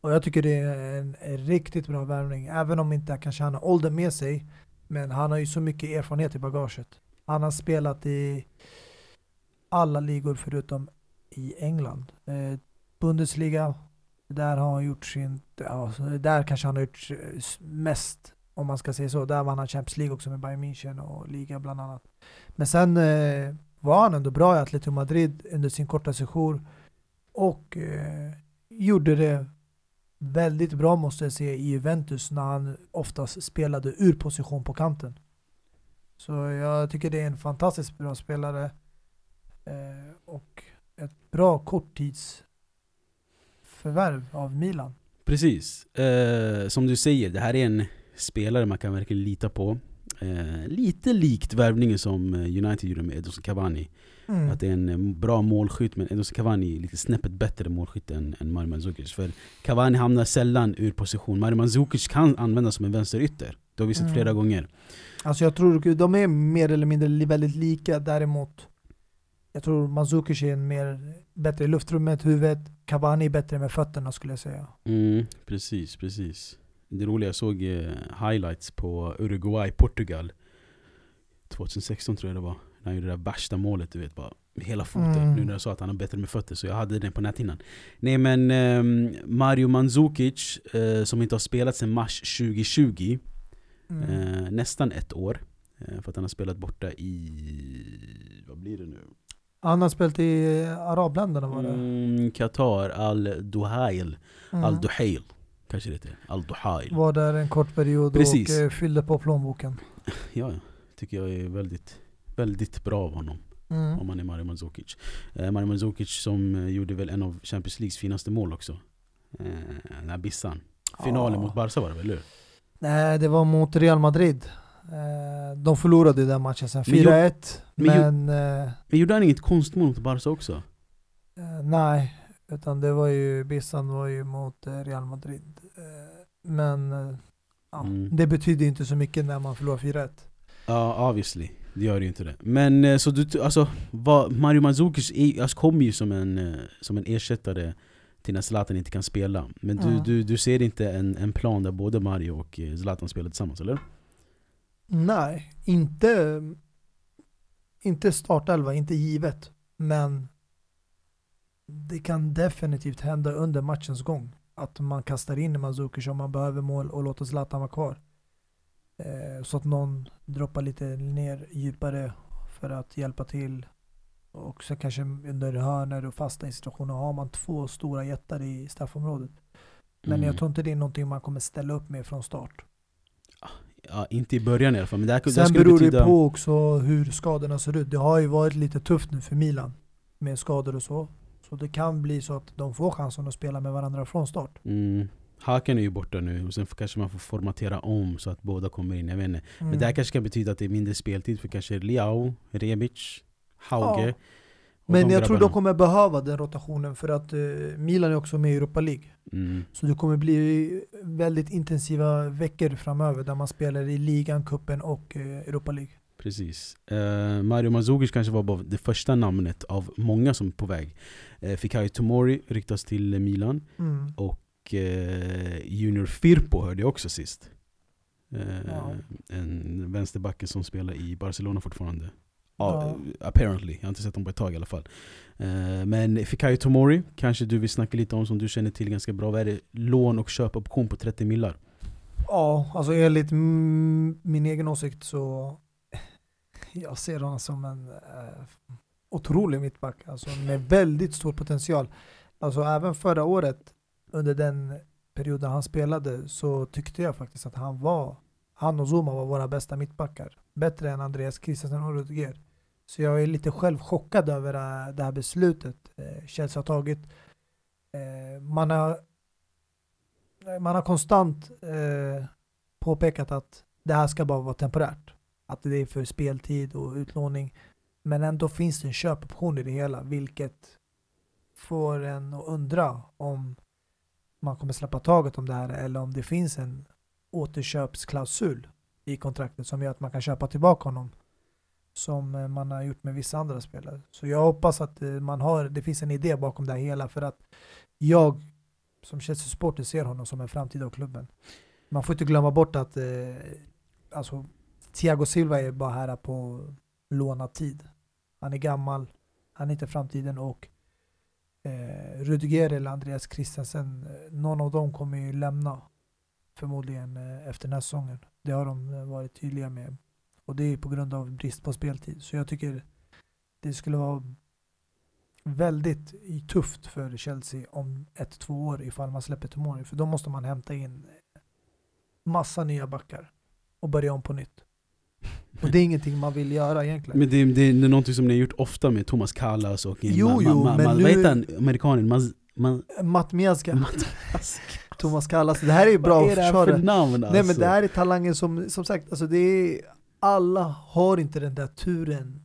Och jag tycker det är en, en riktigt bra värvning. Även om inte kanske han har åldern med sig. Men han har ju så mycket erfarenhet i bagaget. Han har spelat i alla ligor förutom i England. Eh, Bundesliga, där har han gjort sin, ja, där kanske han har gjort eh, mest, om man ska säga så. Där vann han Champions League också med Bayern München och liga bland annat. Men sen eh, var han ändå bra i Atletico Madrid under sin korta sejour och eh, gjorde det väldigt bra måste jag säga i Juventus när han oftast spelade ur position på kanten. Så jag tycker det är en fantastiskt bra spelare eh, och ett bra korttidsförvärv av Milan. Precis, eh, som du säger, det här är en spelare man kan verkligen lita på. Eh, Lite likt värvningen som eh, United gjorde med Edson Cavani. Mm. Att det är en eh, bra målskytt, men Edson Cavani är lite snäppet bättre målskytt än, än Mario Mandzukic För Cavani hamnar sällan ur position, Mario Mandzukic kan användas som en vänsterytter. Det har vi sett Mm. flera gånger. Alltså jag tror de är mer eller mindre väldigt lika. Däremot jag tror Mandzukic är en mer bättre i luftrummet, huvudet, Cavani är bättre med fötterna skulle jag säga. mm, Precis, precis Det roliga, jag såg eh, highlights på Uruguay-Portugal 2016 tror jag det var När han gjorde det där värsta målet, du vet bara med hela foten Mm. Nu när jag sa att han har bättre med fötter så jag hade den på näthinnan Nej men ehm, Mario Mandzukic, eh, som inte har spelat sedan mars 2020 Mm. eh, Nästan ett år eh, För att han har spelat borta i... Vad blir det nu? Han har spelat i arabländerna var det? Mm, Qatar, Al-Duhail Mm. Al-Duhail Kanske det heter Al-Duhail Var där en kort period Precis. och eh, fyllde på plånboken. Ja, tycker jag är väldigt, väldigt bra av honom. Mm. Om man är Mario Mandzukic. Eh, Mario Mandzukic som eh, gjorde väl en av Champions Leagues finaste mål också. Eh, den här bissan. Finalen Ja. mot Barca var det väl? eller? Nej, det var mot Real Madrid. Eh, de förlorade den matchen sen, Men ju- 4-1. men Men, eh, Men gjorde han inget konstmål mot Barca också? nej, utan det var ju, Bissan var ju mot eh, Real Madrid. Eh, men eh, ja, Mm. det betyder inte så mycket när man förlorar 4-1. Ja, obviously. Det gör ju inte det. Men så du, alltså, vad, Mario Mandzukic alltså, kommer ju som en, som en ersättare till när Zlatan inte kan spela. Men du, Mm. du, du ser inte en, en plan där både Mario och Zlatan spelar tillsammans, eller? Nej, inte, inte startelva, inte givet. Men det kan definitivt hända under matchens gång. Att man kastar in Mandzukic om man behöver mål och låter Zlatan vara kvar. Eh, så att någon droppar lite ner djupare för att hjälpa till. Och så kanske under hörnor och fasta situationer har man två stora jättar i straffområdet. Men Mm. jag tror inte det är någonting man kommer ställa upp med från start. Ja, inte i början i alla fall. Men det, här, det Sen skulle beror betyda... det på också hur skadorna ser ut. Det har ju varit lite tufft nu för Milan med skador och så. Så det kan bli så att de får chansen att spela med varandra från start. Mm. Hakan är ju borta nu och sen kanske man får formatera om så att båda kommer in. Jag vet inte. Men Mm. det här kanske kan betyda att det är mindre speltid för kanske Liao, Rebic, Hauge. Ja. och Men jag tror de kommer behöva den rotationen för att eh, Milan är också med i Europa League. Mm. Så det kommer bli väldigt intensiva veckor framöver där man spelar i ligan, kuppen och eh, Europa League. Precis. Eh, Mario Mandzukic kanske var bara det första namnet av många som är på väg. Uh, Fikayo Tomori ryktas till Milan. Mm. Och eh, Junior Firpo hörde jag också sist. Eh, Ja. En vänsterbacken som spelar i Barcelona fortfarande. Ja. Ja. apparently, jag har inte sett dem på ett tag i alla fall. Eh, men Fikayo Tomori kanske du vill snacka lite om som du känner till ganska bra. Vad är det? Lån och köpoption på 30 millar. Ja, alltså enligt min egen åsikt så jag ser honom som en eh, otrolig mittback, alltså med väldigt stor potential. Alltså även förra året, under den perioden han spelade, så tyckte jag faktiskt att han var, han och Zuma var våra bästa mittbackar. Bättre än Andreas Christensen och Rudiger. Så jag är lite själv chockad över eh, det här beslutet eh, Chelsea har tagit. Eh, man har man har konstant eh, påpekat att det här ska bara vara temporärt. Att det är för speltid och utlåning. Men ändå finns det en köpoption i det hela, vilket får en att undra om man kommer släppa taget om det här eller om det finns en återköpsklausul i kontraktet som gör att man kan köpa tillbaka honom. Som eh, man har gjort med vissa andra spelare. Så jag hoppas att eh, man har, det finns en idé bakom det här hela för att jag som Chelsea-supporter ser honom som en framtid av klubben. Man får inte glömma bort att eh, alltså, Thiago Silva är bara här på lånad tid. Han är gammal, han är inte framtiden och eh, Rudiger eller Andreas Christensen, eh, någon av dem kommer ju lämna förmodligen eh, efter den här säsongen. Det har de eh, varit tydliga med. Och det är på grund av brist på speltid. Så jag tycker det skulle vara väldigt tufft för Chelsea om ett, två år ifall man släpper Tomori. För då måste man hämta in massa nya backar och börja om på nytt. Och det är ingenting man vill göra egentligen. Men det, det, det är någonting som ni har gjort ofta med Thomas Kallas och Jo, ma, jo, ma, men ma, nu- vad heter han? Amerikanen? Maz, ma, Matt Thomas Kallas, det här är ju bra Vad är det här för namn alltså? Nej men det här är talanger som, som sagt, alltså det är, alla har inte den där turen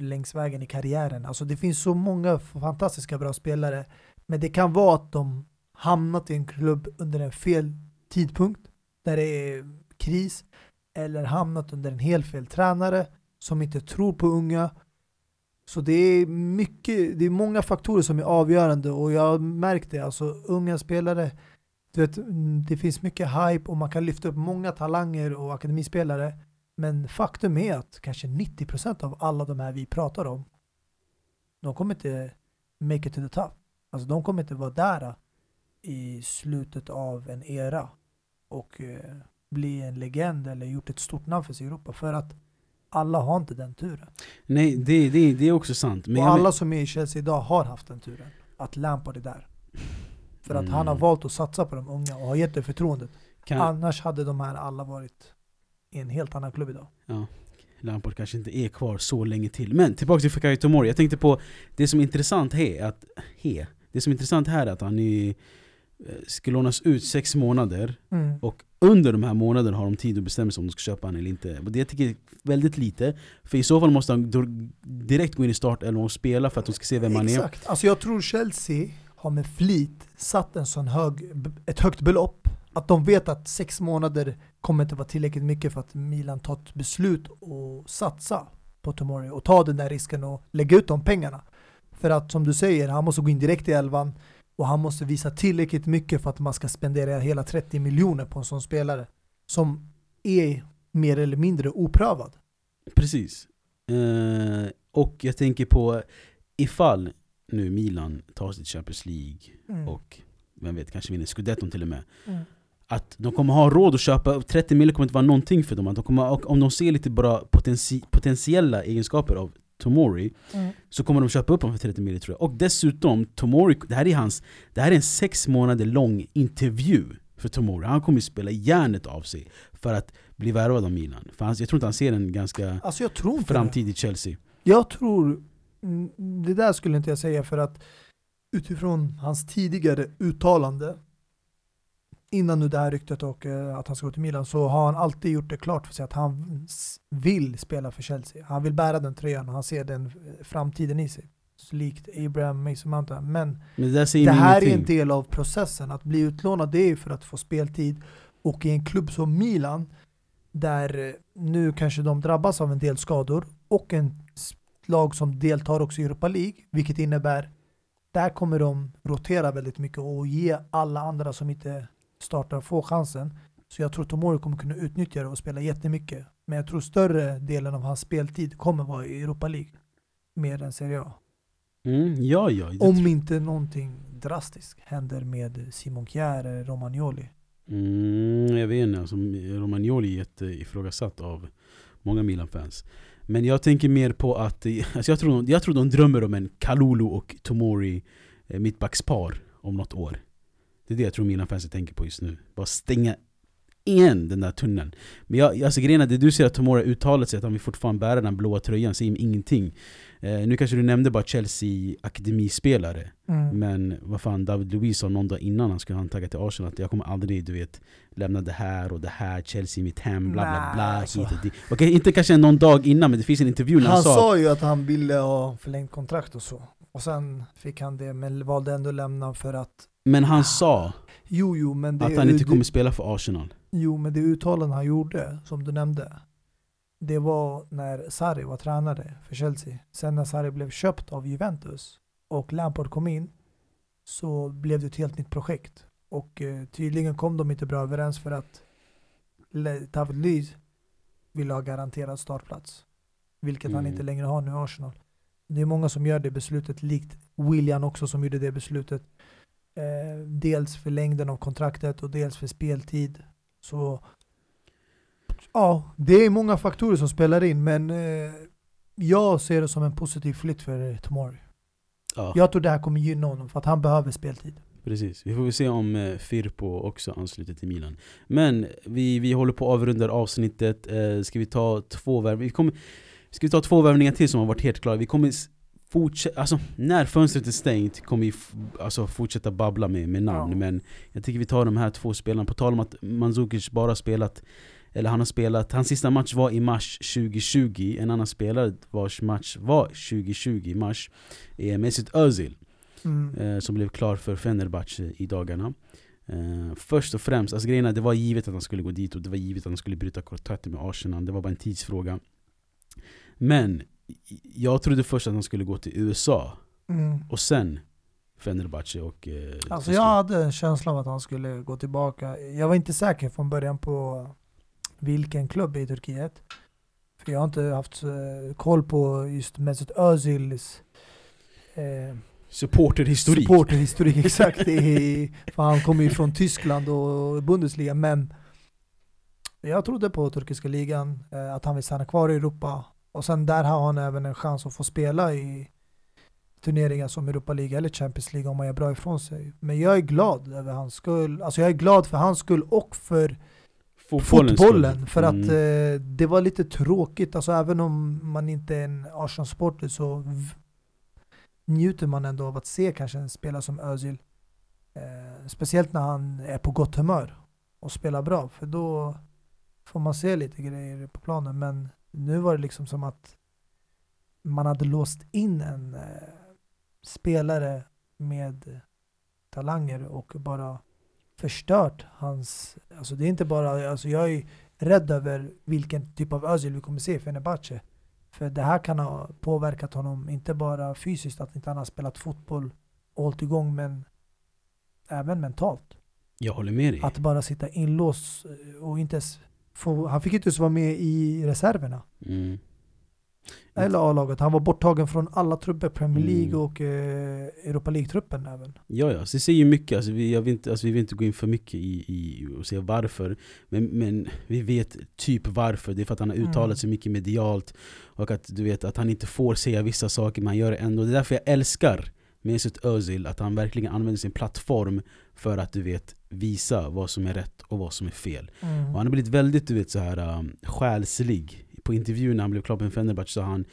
längs vägen i karriären. Alltså det finns så många fantastiska bra spelare, men det kan vara att de hamnat i en klubb under en fel tidpunkt, där det är kris, eller hamnat under en helt fel tränare som inte tror på unga. Så det är mycket, det är många faktorer som är avgörande och jag har märkt det, alltså unga spelare du vet, mm, det finns mycket hype och man kan lyfta upp många talanger och akademispelare. Men faktum är att kanske 90% av alla de här vi pratar om, de kommer inte make it to the top. Alltså de kommer inte vara där i slutet av en era och eh, bli en legend eller gjort ett stort namn för sig i Europa. För att alla har inte den turen. Nej, det, det, det är också sant. Men och men- alla som är i Chelsea idag har haft den turen. Att Lampard är där. För att han har Mm. valt att satsa på de unga och har gett det förtroendet. kan, Annars hade de här alla varit i en helt annan klubb idag. Lampard kanske inte är kvar så länge till. Men tillbaka till Fikayo Tomori. Jag tänkte på det som är intressant här är att, he, det som är intressant här är att han är, eh, ska lånas ut sex månader Mm. och under de här månaderna har de tid att bestämma sig om de ska köpa han eller inte. Det jag tycker är väldigt lite, för i så fall måste han direkt gå in i startelvan och spela för att de ska se vem han är. Exakt. Alltså jag tror Chelsea har med flit satt en sån hög, ett högt belopp att de vet att sex månader kommer inte vara tillräckligt mycket för att Milan tar ett beslut och satsa på Tomori och ta den där risken och lägga ut de pengarna. För att som du säger, han måste gå in direkt i elvan och han måste visa tillräckligt mycket för att man ska spendera hela 30 miljoner på en sån spelare som är mer eller mindre oprövad. Precis. Eh, och jag tänker på ifall nu Milan tar sig till Champions League Mm. och vem vet, kanske vinner scudetton till och med. Mm. Att de kommer ha råd att köpa, 30 miljoner kommer inte vara någonting för dem. Att de kommer, om de ser lite bra potenti, potentiella egenskaper av Tomori Mm. så kommer de köpa upp honom för 30 miljoner tror jag. Och dessutom, Tomori, det här är hans, det här är en sex månader lång intervju för Tomori. Han kommer ju spela järnet av sig för att bli värvad av Milan. För han, jag tror inte han ser en ganska Alltså jag tror inte det. framtid i Chelsea. Jag tror, mm, det där skulle inte jag säga för att utifrån hans tidigare uttalande innan nu det här ryktet och eh, att han ska gå till Milan så har han alltid gjort det klart för sig att han vill spela för Chelsea. Han vill bära den tröjan och han ser den eh, framtiden i sig. Så likt Abraham Mason Mount. Men Men det här är en del av processen. Att bli utlånad det är för att få speltid. Och i en klubb som Milan, där eh, nu kanske de drabbas av en del skador och en lag som deltar också i Europa League, vilket innebär där kommer de rotera väldigt mycket och ge alla andra som inte startar få chansen. Så jag tror Tomori kommer kunna utnyttja det och spela jättemycket. Men jag tror större delen av hans speltid kommer vara i Europa League. Mer än Serie A. Mm, ja, ja. Om inte någonting drastiskt händer med Simon Kjär eller Romagnoli. Mm, jag vet inte, alltså, Romagnoli är jätte ifrågasatt av många Milan-fans. Men jag tänker mer på att, alltså jag, tror, jag tror de drömmer om en Kalulu och Tomori eh, mittbackspar om något år. Det är det jag tror Milan-fansen tänker på just nu. Bara stänga igen den där tunneln. Men jag, alltså grejen är, det du säger att Tomori har uttalat sig att han vill fortfarande bära den blåa tröjan säger mig ingenting. Eh, nu kanske du nämnde bara Chelsea akademispelare. Mm. Men vad fan, David Luiz sa någon dag innan han skulle han tagga till Arsenal att jag kommer aldrig du vet lämna det här och det här, Chelsea mitt hem, bla bla bla alltså. hit och dit. Okej, inte kanske någon dag innan men det finns en intervju när han, Han sa sa ju att han ville ha förlängt kontrakt och så. Och sen fick han det, men valde ändå att lämna för att Men han sa Jo, jo, men att han inte kommer spela för Arsenal. Jo, men det uttalande han gjorde, som du nämnde, det var när Sarri var tränare för Chelsea. Sen när Sarri blev köpt av Juventus och Lampard kom in så blev det ett helt nytt projekt. Och eh, tydligen kom de inte bra överens för att David Luiz ville ha garanterad startplats. Vilket han Mm. inte längre har nu i Arsenal. Det är många som gör det beslutet, likt William också som gjorde det beslutet. Eh, dels för längden av kontraktet och dels för speltid. Så ja, det är många faktorer som spelar in men eh, jag ser det som en positiv flytt för Tomori. Ja, Jag tror det här kommer gynna honom för att han behöver speltid. precis. Vi får väl se om eh, Firpo också ansluter till Milan. Men vi, vi håller på att avrunda avsnittet. Eh, ska vi ta två värv? Vi kommer, ska vi ta två värvningar till som har varit helt klara? Vi kommer fortsätta, alltså när fönstret är stängt kommer vi alltså, fortsätta babbla med, med namn. Ja. Men jag tycker vi tar de här två spelarna. På tal om att Mandzukic bara spelat eller han har spelat, hans sista match var i mars 2020 En annan spelare vars match var 2020 i mars är Mesut Özil Mm. eh, Som blev klar för Fenerbahce i dagarna eh, Först och främst, alltså grejen är, det var givet att han skulle gå dit och det var givet att han skulle bryta kontakten med Arsenal Det var bara en tidsfråga Men jag trodde först att han skulle gå till USA Mm. och sen Fenerbahce och... Eh, Alltså jag hade en känsla av att han skulle gå tillbaka. Jag var inte säker från början på vilken klubb i Turkiet. För jag har inte haft eh, koll på just Mesut Özils eh, Supporterhistorik supporterhistorik. Exakt. Är, för han kommer ju från Tyskland och Bundesliga. Men jag trodde på turkiska ligan, eh, att han vill stanna kvar i Europa. Och sen där har han även en chans att få spela i turneringar som Europa League eller Champions League om man gör bra ifrån sig. Men jag är glad över hans skull. Alltså jag är glad för hans skull och för fotbollen. skull. För att Mm. eh, det var lite tråkigt, alltså även om man inte är en Arsenal-supporter så njuter man ändå av att se kanske en spelare som Özil. Eh, speciellt när han är på gott humör och spelar bra, för då får man se lite grejer på planen. Men nu var det liksom som att man hade låst in en eh, spelare med talanger och bara förstört hans, alltså det är inte bara, alltså jag är rädd över vilken typ av Özil vi kommer se i Fenerbahce. För det här kan ha påverkat honom, inte bara fysiskt, att inte han har spelat fotboll och hållit igång, men även mentalt. Jag håller med dig. Att bara sitta inlåst och inte ens få, han fick inte ens vara med i reserverna. Mm. Eller A-laget. Han var borttagen från alla trupper, Premier Mm. League och eh, Europa League-truppen även. Ja, ja. Så det säger ju mycket. Alltså, vi, jag vill inte, alltså, vi vill inte gå in för mycket i, i och säga varför. Men, men vi vet typ varför. Det är för att han har uttalat Mm. sig mycket medialt. Och att du vet att han inte får säga vissa saker, men han gör det ändå. Det är därför jag älskar Mesut Özil, att han verkligen använder sin plattform för att du vet visa vad som är rätt och vad som är fel. Mm. Och han har blivit väldigt du vet, så här, um, själslig. På intervjun när han blev klar med Fenerbahce sa han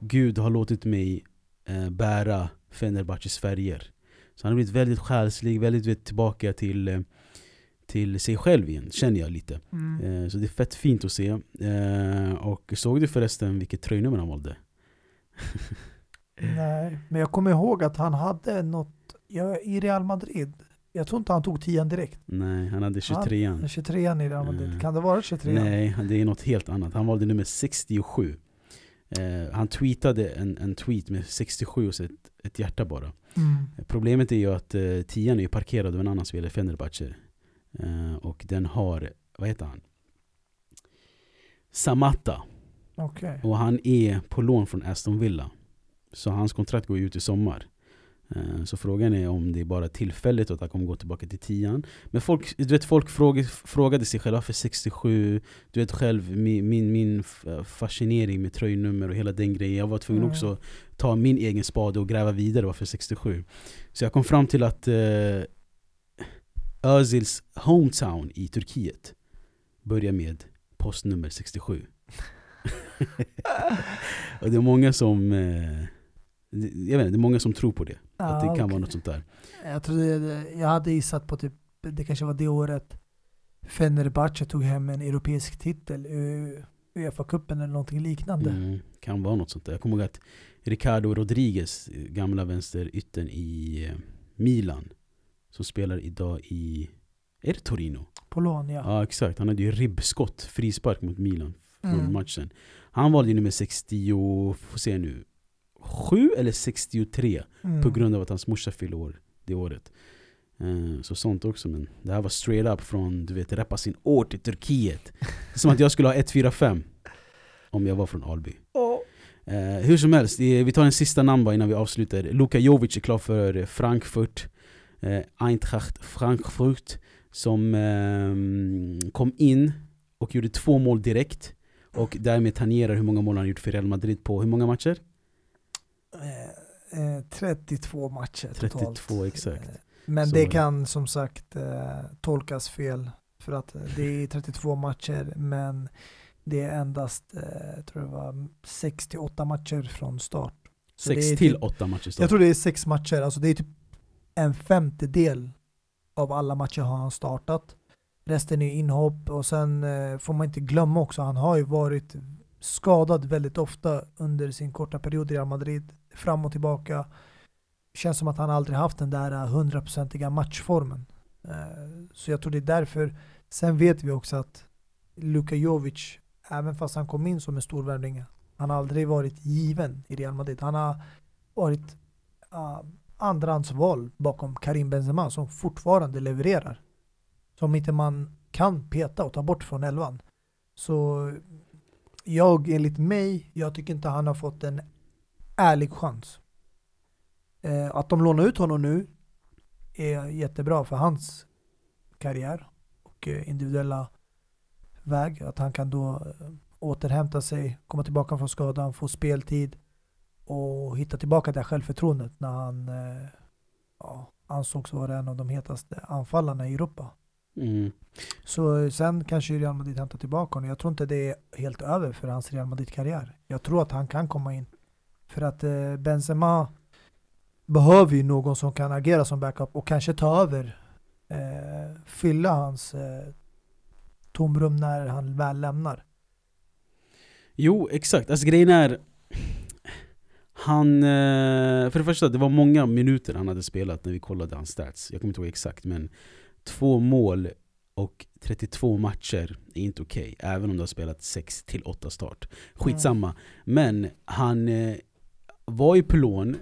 Gud har låtit mig eh, bära Fenerbahces färger. Så han har blivit väldigt själslig, väldigt vet, tillbaka till, eh, till sig själv igen, känner jag lite. Mm. Eh, så det är fett fint att se. Eh, och såg du förresten vilket tröjnummer han valde? Nej, men jag kommer ihåg att han hade något, ja, i Real Madrid, jag tror inte han tog 10 direkt. Nej, han hade 23an. 23 i Real Madrid, Mm. kan det vara 23 Nej, det är något helt annat. Han valde nummer 67. Eh, han tweetade en, en tweet med 67 och ett, ett hjärta bara. Mm. Problemet är ju att eh, tian är ju parkerad av en annan spelare, Fenerbahce. Eh, och den har, vad heter han? Samatta. Okej. Och han är på lån från Aston Villa. Så hans kontrakt går ut i sommar. Eh, Så frågan är om det är bara tillfälligt och att han kommer gå tillbaka till tian. Men folk, du vet, folk frågade, sig själva för 67. Du vet själv, min, min, min fascinering med tröjnummer och hela den grejen. Jag var tvungen Mm. också ta min egen spade och gräva vidare varför 67. Så jag kom fram till att eh, Özils hometown i Turkiet börjar med postnummer 67. och det är många som eh, jag vet inte, det är många som tror på det. Att det kan okej. vara något sånt där. Jag trodde, jag hade gissat på typ, det kanske var det året Fenerbahce tog hem en europeisk titel, Uefa-cupen eller någonting liknande. Mm, kan vara något sånt där. Jag kommer ihåg att Ricardo Rodriguez, gamla vänsteryttern i eh, Milan, som spelar idag i, är det Torino? Lån ja. Ja exakt, han hade ju ribbskott, frispark mot Milan från Mm. matchen. Han valde nummer 60, får se nu, 7 eller 63 Mm. på grund av att hans morsa fyllde år det året. Eh, Så sånt också men det här var straight up från du vet rappa sin ort i Turkiet. Som att jag skulle ha 145 om jag var från Alby. Eh, hur som helst, vi tar en sista namn bara innan vi avslutar. Luka Jovic är klar för Frankfurt. Eh, Eintracht Frankfurt. Som eh, kom in och gjorde två mål direkt. Och därmed tangerar hur många mål han gjort för Real Madrid på hur många matcher? Eh, eh, 32 matcher totalt. 32 exakt. Eh, Men Så det kan som sagt eh, tolkas fel. För att eh, det är 32 matcher men det är endast, eh, jag tror det var 68 matcher från start. Så det 6 är till typ- 8 matcher start. Jag tror det är sex matcher, alltså det är typ en femtedel av alla matcher har han startat. Resten är inhopp och sen eh, får man inte glömma också, han har ju varit skadad väldigt ofta under sin korta period i Real Madrid. Fram och tillbaka. Känns som att han aldrig haft den där eh, hundraprocentiga matchformen. Eh, så jag tror det är därför. Sen vet vi också att Luka Jovic, även fast han kom in som en stor värvning, han har aldrig varit given i Real Madrid. Han har varit uh, andrahandsval bakom Karim Benzema som fortfarande levererar. Som inte man kan peta och ta bort från elvan. Så jag, enligt mig, jag tycker inte han har fått den ärlig chans. Eh, att de lånar ut honom nu är jättebra för hans karriär och eh, individuella väg. Att han kan då eh, återhämta sig, komma tillbaka från skadan, få speltid och hitta tillbaka det här självförtroendet när han eh, ja, ansågs vara en av de hetaste anfallarna i Europa. Mm. Så sen kanske Real Madrid hämtar tillbaka honom. Jag tror inte det är helt över för hans Real Madrid-karriär. Jag tror att han kan komma in. För att eh, Benzema behöver ju någon som kan agera som backup och kanske ta över. Eh, fylla hans eh, tomrum när han väl lämnar. Jo, exakt. Alltså grejen är... Han... eh, För det första, det var många minuter han hade spelat när vi kollade hans stats. Jag kommer inte ihåg exakt, men två mål och 32 matcher är inte okej. även om du har spelat 6 till 8 start. Skitsamma. Men han eh, var ju på lån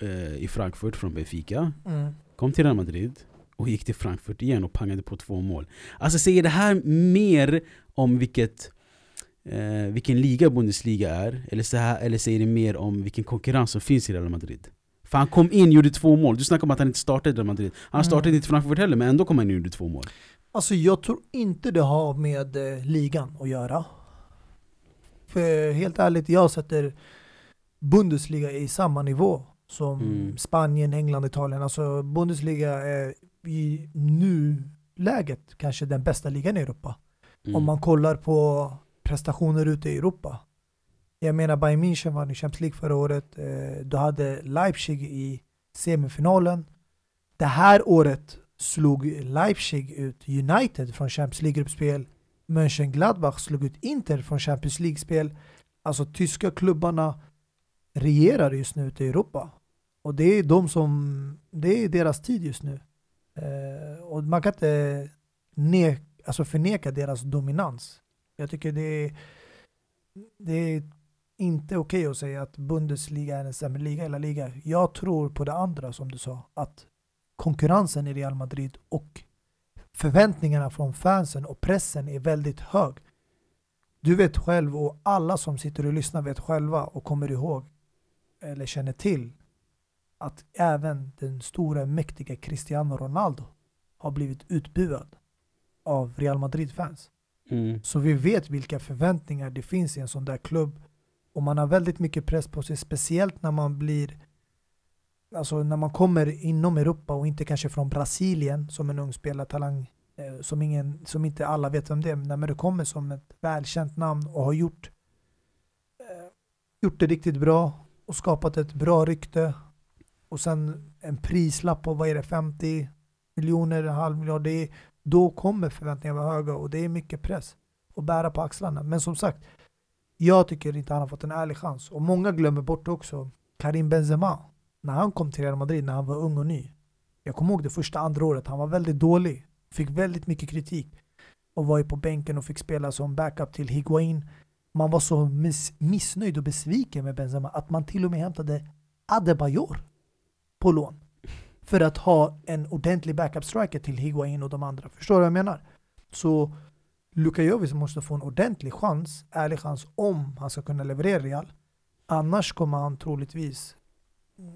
eh, i Frankfurt från Benfica. Mm. Kom till Real Madrid och gick till Frankfurt igen och pangade på två mål. Alltså säger det här mer om vilket, eh, vilken liga Bundesliga är? Eller, så här, eller säger det mer om vilken konkurrens som finns i Real Madrid? För han kom in och gjorde två mål. Du snackar om att han inte startade i Real Madrid. Han Mm. startade inte i Frankfurt heller, men ändå kom han in och gjorde två mål. Alltså jag tror inte det har med eh, ligan att göra. För helt ärligt, jag sätter Bundesliga i samma nivå som Mm. Spanien, England, Italien. Alltså Bundesliga är i nuläget kanske den bästa ligan i Europa. Mm. Om man kollar på prestationer ute i Europa. Jag menar Bayern München vann i Champions League förra året. Eh, Du hade Leipzig i semifinalen. Det här året slog Leipzig ut United från Champions League-gruppspel. Mönchengladbach slog ut Inter från Champions League-spel. Alltså tyska klubbarna regerar just nu ute i Europa. Och det är de som, det är deras tid just nu. Eh, och man kan inte ne- alltså förneka deras dominans. Jag tycker det är, det är inte okej att säga att Bundesliga är en sämre liga eller liga. Jag tror på det andra som du sa, att konkurrensen i Real Madrid och förväntningarna från fansen och pressen är väldigt hög. Du vet själv och alla som sitter och lyssnar vet själva och kommer ihåg eller känner till att även den stora mäktiga Cristiano Ronaldo har blivit utbuad av Real Madrid-fans. Mm. Så vi vet vilka förväntningar det finns i en sån där klubb. Och man har väldigt mycket press på sig, speciellt när man blir Alltså när man kommer inom Europa och inte kanske från Brasilien som en ung spelartalang eh, som, ingen, som inte alla vet vem det är, men när du kommer som ett välkänt namn och har gjort eh, gjort det riktigt bra och skapat ett bra rykte och sen en prislapp på vad är det, 50 miljoner, en halv miljard, det är, då kommer förväntningarna vara höga och det är mycket press att bära på axlarna. Men som sagt, jag tycker inte han har fått en ärlig chans. Och många glömmer bort också Karim Benzema. När han kom till Real Madrid när han var ung och ny. Jag kommer ihåg det första andra året, han var väldigt dålig. Fick väldigt mycket kritik. Och var ju på bänken och fick spela som backup till Higuain. Man var så miss missnöjd och besviken med Benzema att man till och med hämtade Adebayor på lån. För att ha en ordentlig backup-striker till Higuain och de andra. Förstår du vad jag menar? Så Luka Jovic måste få en ordentlig chans, ärlig chans, om han ska kunna leverera Real. Annars kommer han troligtvis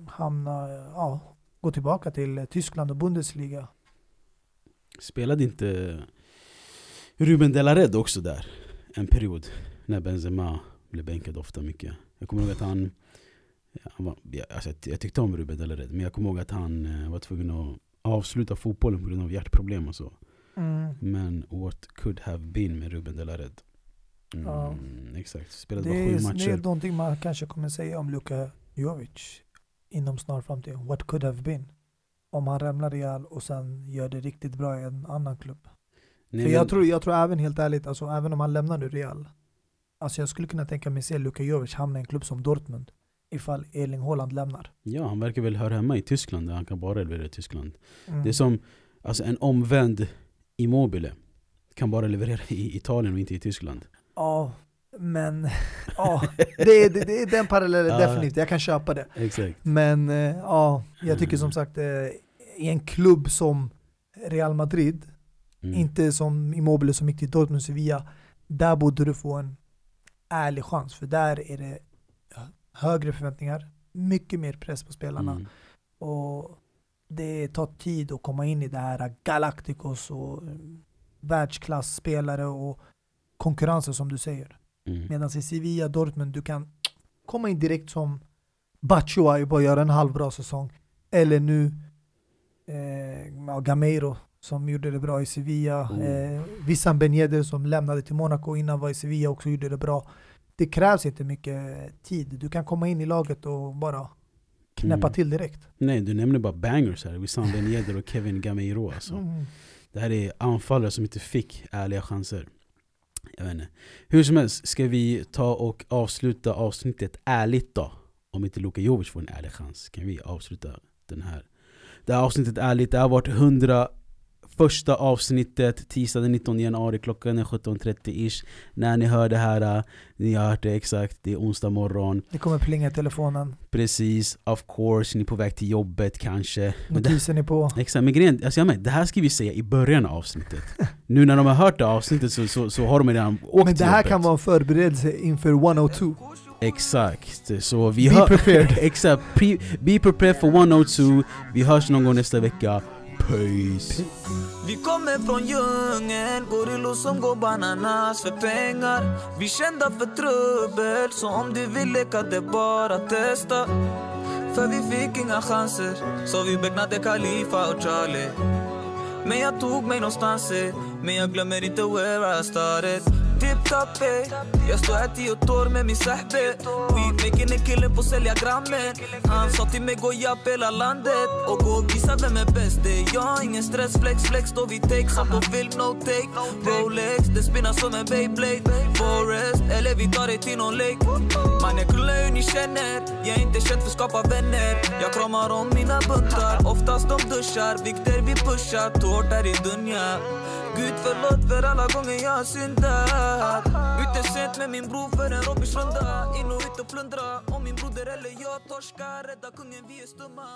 hamna, ja, gå tillbaka till Tyskland och Bundesliga. Spelade inte Ruben de la också där? En period när Benzema blev bänkad ofta mycket. Jag kommer ihåg att han, han var, alltså, jag- tyckte om Ruben de la Red, men jag kommer ihåg att han eh, var tvungen att avsluta fotbollen på grund av hjärtproblem och så. Men what could have been med Ruben de la Red? Mm, Ja. Exakt, spelade Det bara är, sju det är matcher. någonting man kanske kommer säga om Luka Jovic inom snar framtid. What could have been. Om han lämnar Real och sen gör det riktigt bra i en annan klubb. Nej, För men- jag tror, jag tror även helt ärligt, alltså, även om han lämnar nu Real, alltså jag skulle kunna tänka mig se Luka Jovic hamna i en klubb som Dortmund ifall Erling Haaland lämnar. Ja, han verkar väl höra hemma i Tyskland, där han kan bara leverera i Tyskland. Mm. Det är som alltså, en omvänd Immobile. Kan bara leverera i Italien och inte i Tyskland. Ja, men ja, det, är, det, är den parallellen definitivt, jag kan köpa det. Exakt. Men eh, ja, jag tycker som sagt eh, i en klubb som Real Madrid, Mm. inte som Immobile som gick till Dortmund Sevilla, där borde du få en ärlig chans. För där är det högre förväntningar, mycket mer press på spelarna. Mm. Och det tar tid att komma in i det här Galacticos och eh, världsklasspelare och konkurrensen som du säger. Mm. Medan i Sevilla, Dortmund, du kan komma in direkt som Batshuayi och bara göra en halvbra säsong. Eller nu eh, Gameiro som gjorde det bra i Sevilla. Mm. Eh, Wissam Ben Yedder som lämnade till Monaco innan var i Sevilla också gjorde det bra. Det krävs inte mycket tid. Du kan komma in i laget och bara knäppa Mm. till direkt. Nej, du nämner bara bangers här. Wissam Ben Yedder och Kevin Gameiro alltså. Mm. Det här är anfallare som inte fick ärliga chanser. Jag vet inte. Hur som helst, ska vi ta och avsluta avsnittet ärligt då? Om inte Luka Jovic får en ärlig chans kan vi avsluta den här. Det här avsnittet ärligt, det har varit 100 Första avsnittet tisdag den 19 januari klockan är 17.30 ish När ni hör det här, äh, ni har hört det exakt, det är onsdag morgon Det kommer plinga i telefonen. Precis, of course, ni är på väg till jobbet kanske Notisen är på. Exakt, men grejen, alltså jag med, det här ska vi säga i början av avsnittet Nu när de har hört det avsnittet så, så, så har de redan åkt Men det till här jobbet. kan vara en förberedelse inför 102. Exakt, så vi Be prepared. Exakt, pre, be prepared for 102 Vi hörs någon gång nästa vecka Peace! Vi kommer från djungeln, gorillor som går bananas för pengar. Vi kända för trubbel, så om du vill leka det bara testa. För vi fick inga chanser, så vi becknade Khalifa och Charlie. Men jag tog mig någonstans, eh, men jag glömmer inte where I started. Tip-top. Jag står här tio år med min sahbe Weedmaking är killen på sälja grammen. Han sa till mig gå japp hela landet Och gå och visa vem är bäst. Det är jag, ingen stress, flex, flex Då vi take som på film, no take. Rolex, det spinnar som en Beyblade. Forest, eller vi tar det till någon lake. Man kulla hur ni känner. Jag är inte känd för att skapa vänner. Jag kramar om mina buntar. Oftast de duschar, vikter vi pushar. Tårta i dunja. Gud förlåt för alla gånger jag har syndat. Ute sent med min bror för en Robinsrunda In och ut och plundra. Om min broder eller jag torskar. Rädda kungen, vi är stumma.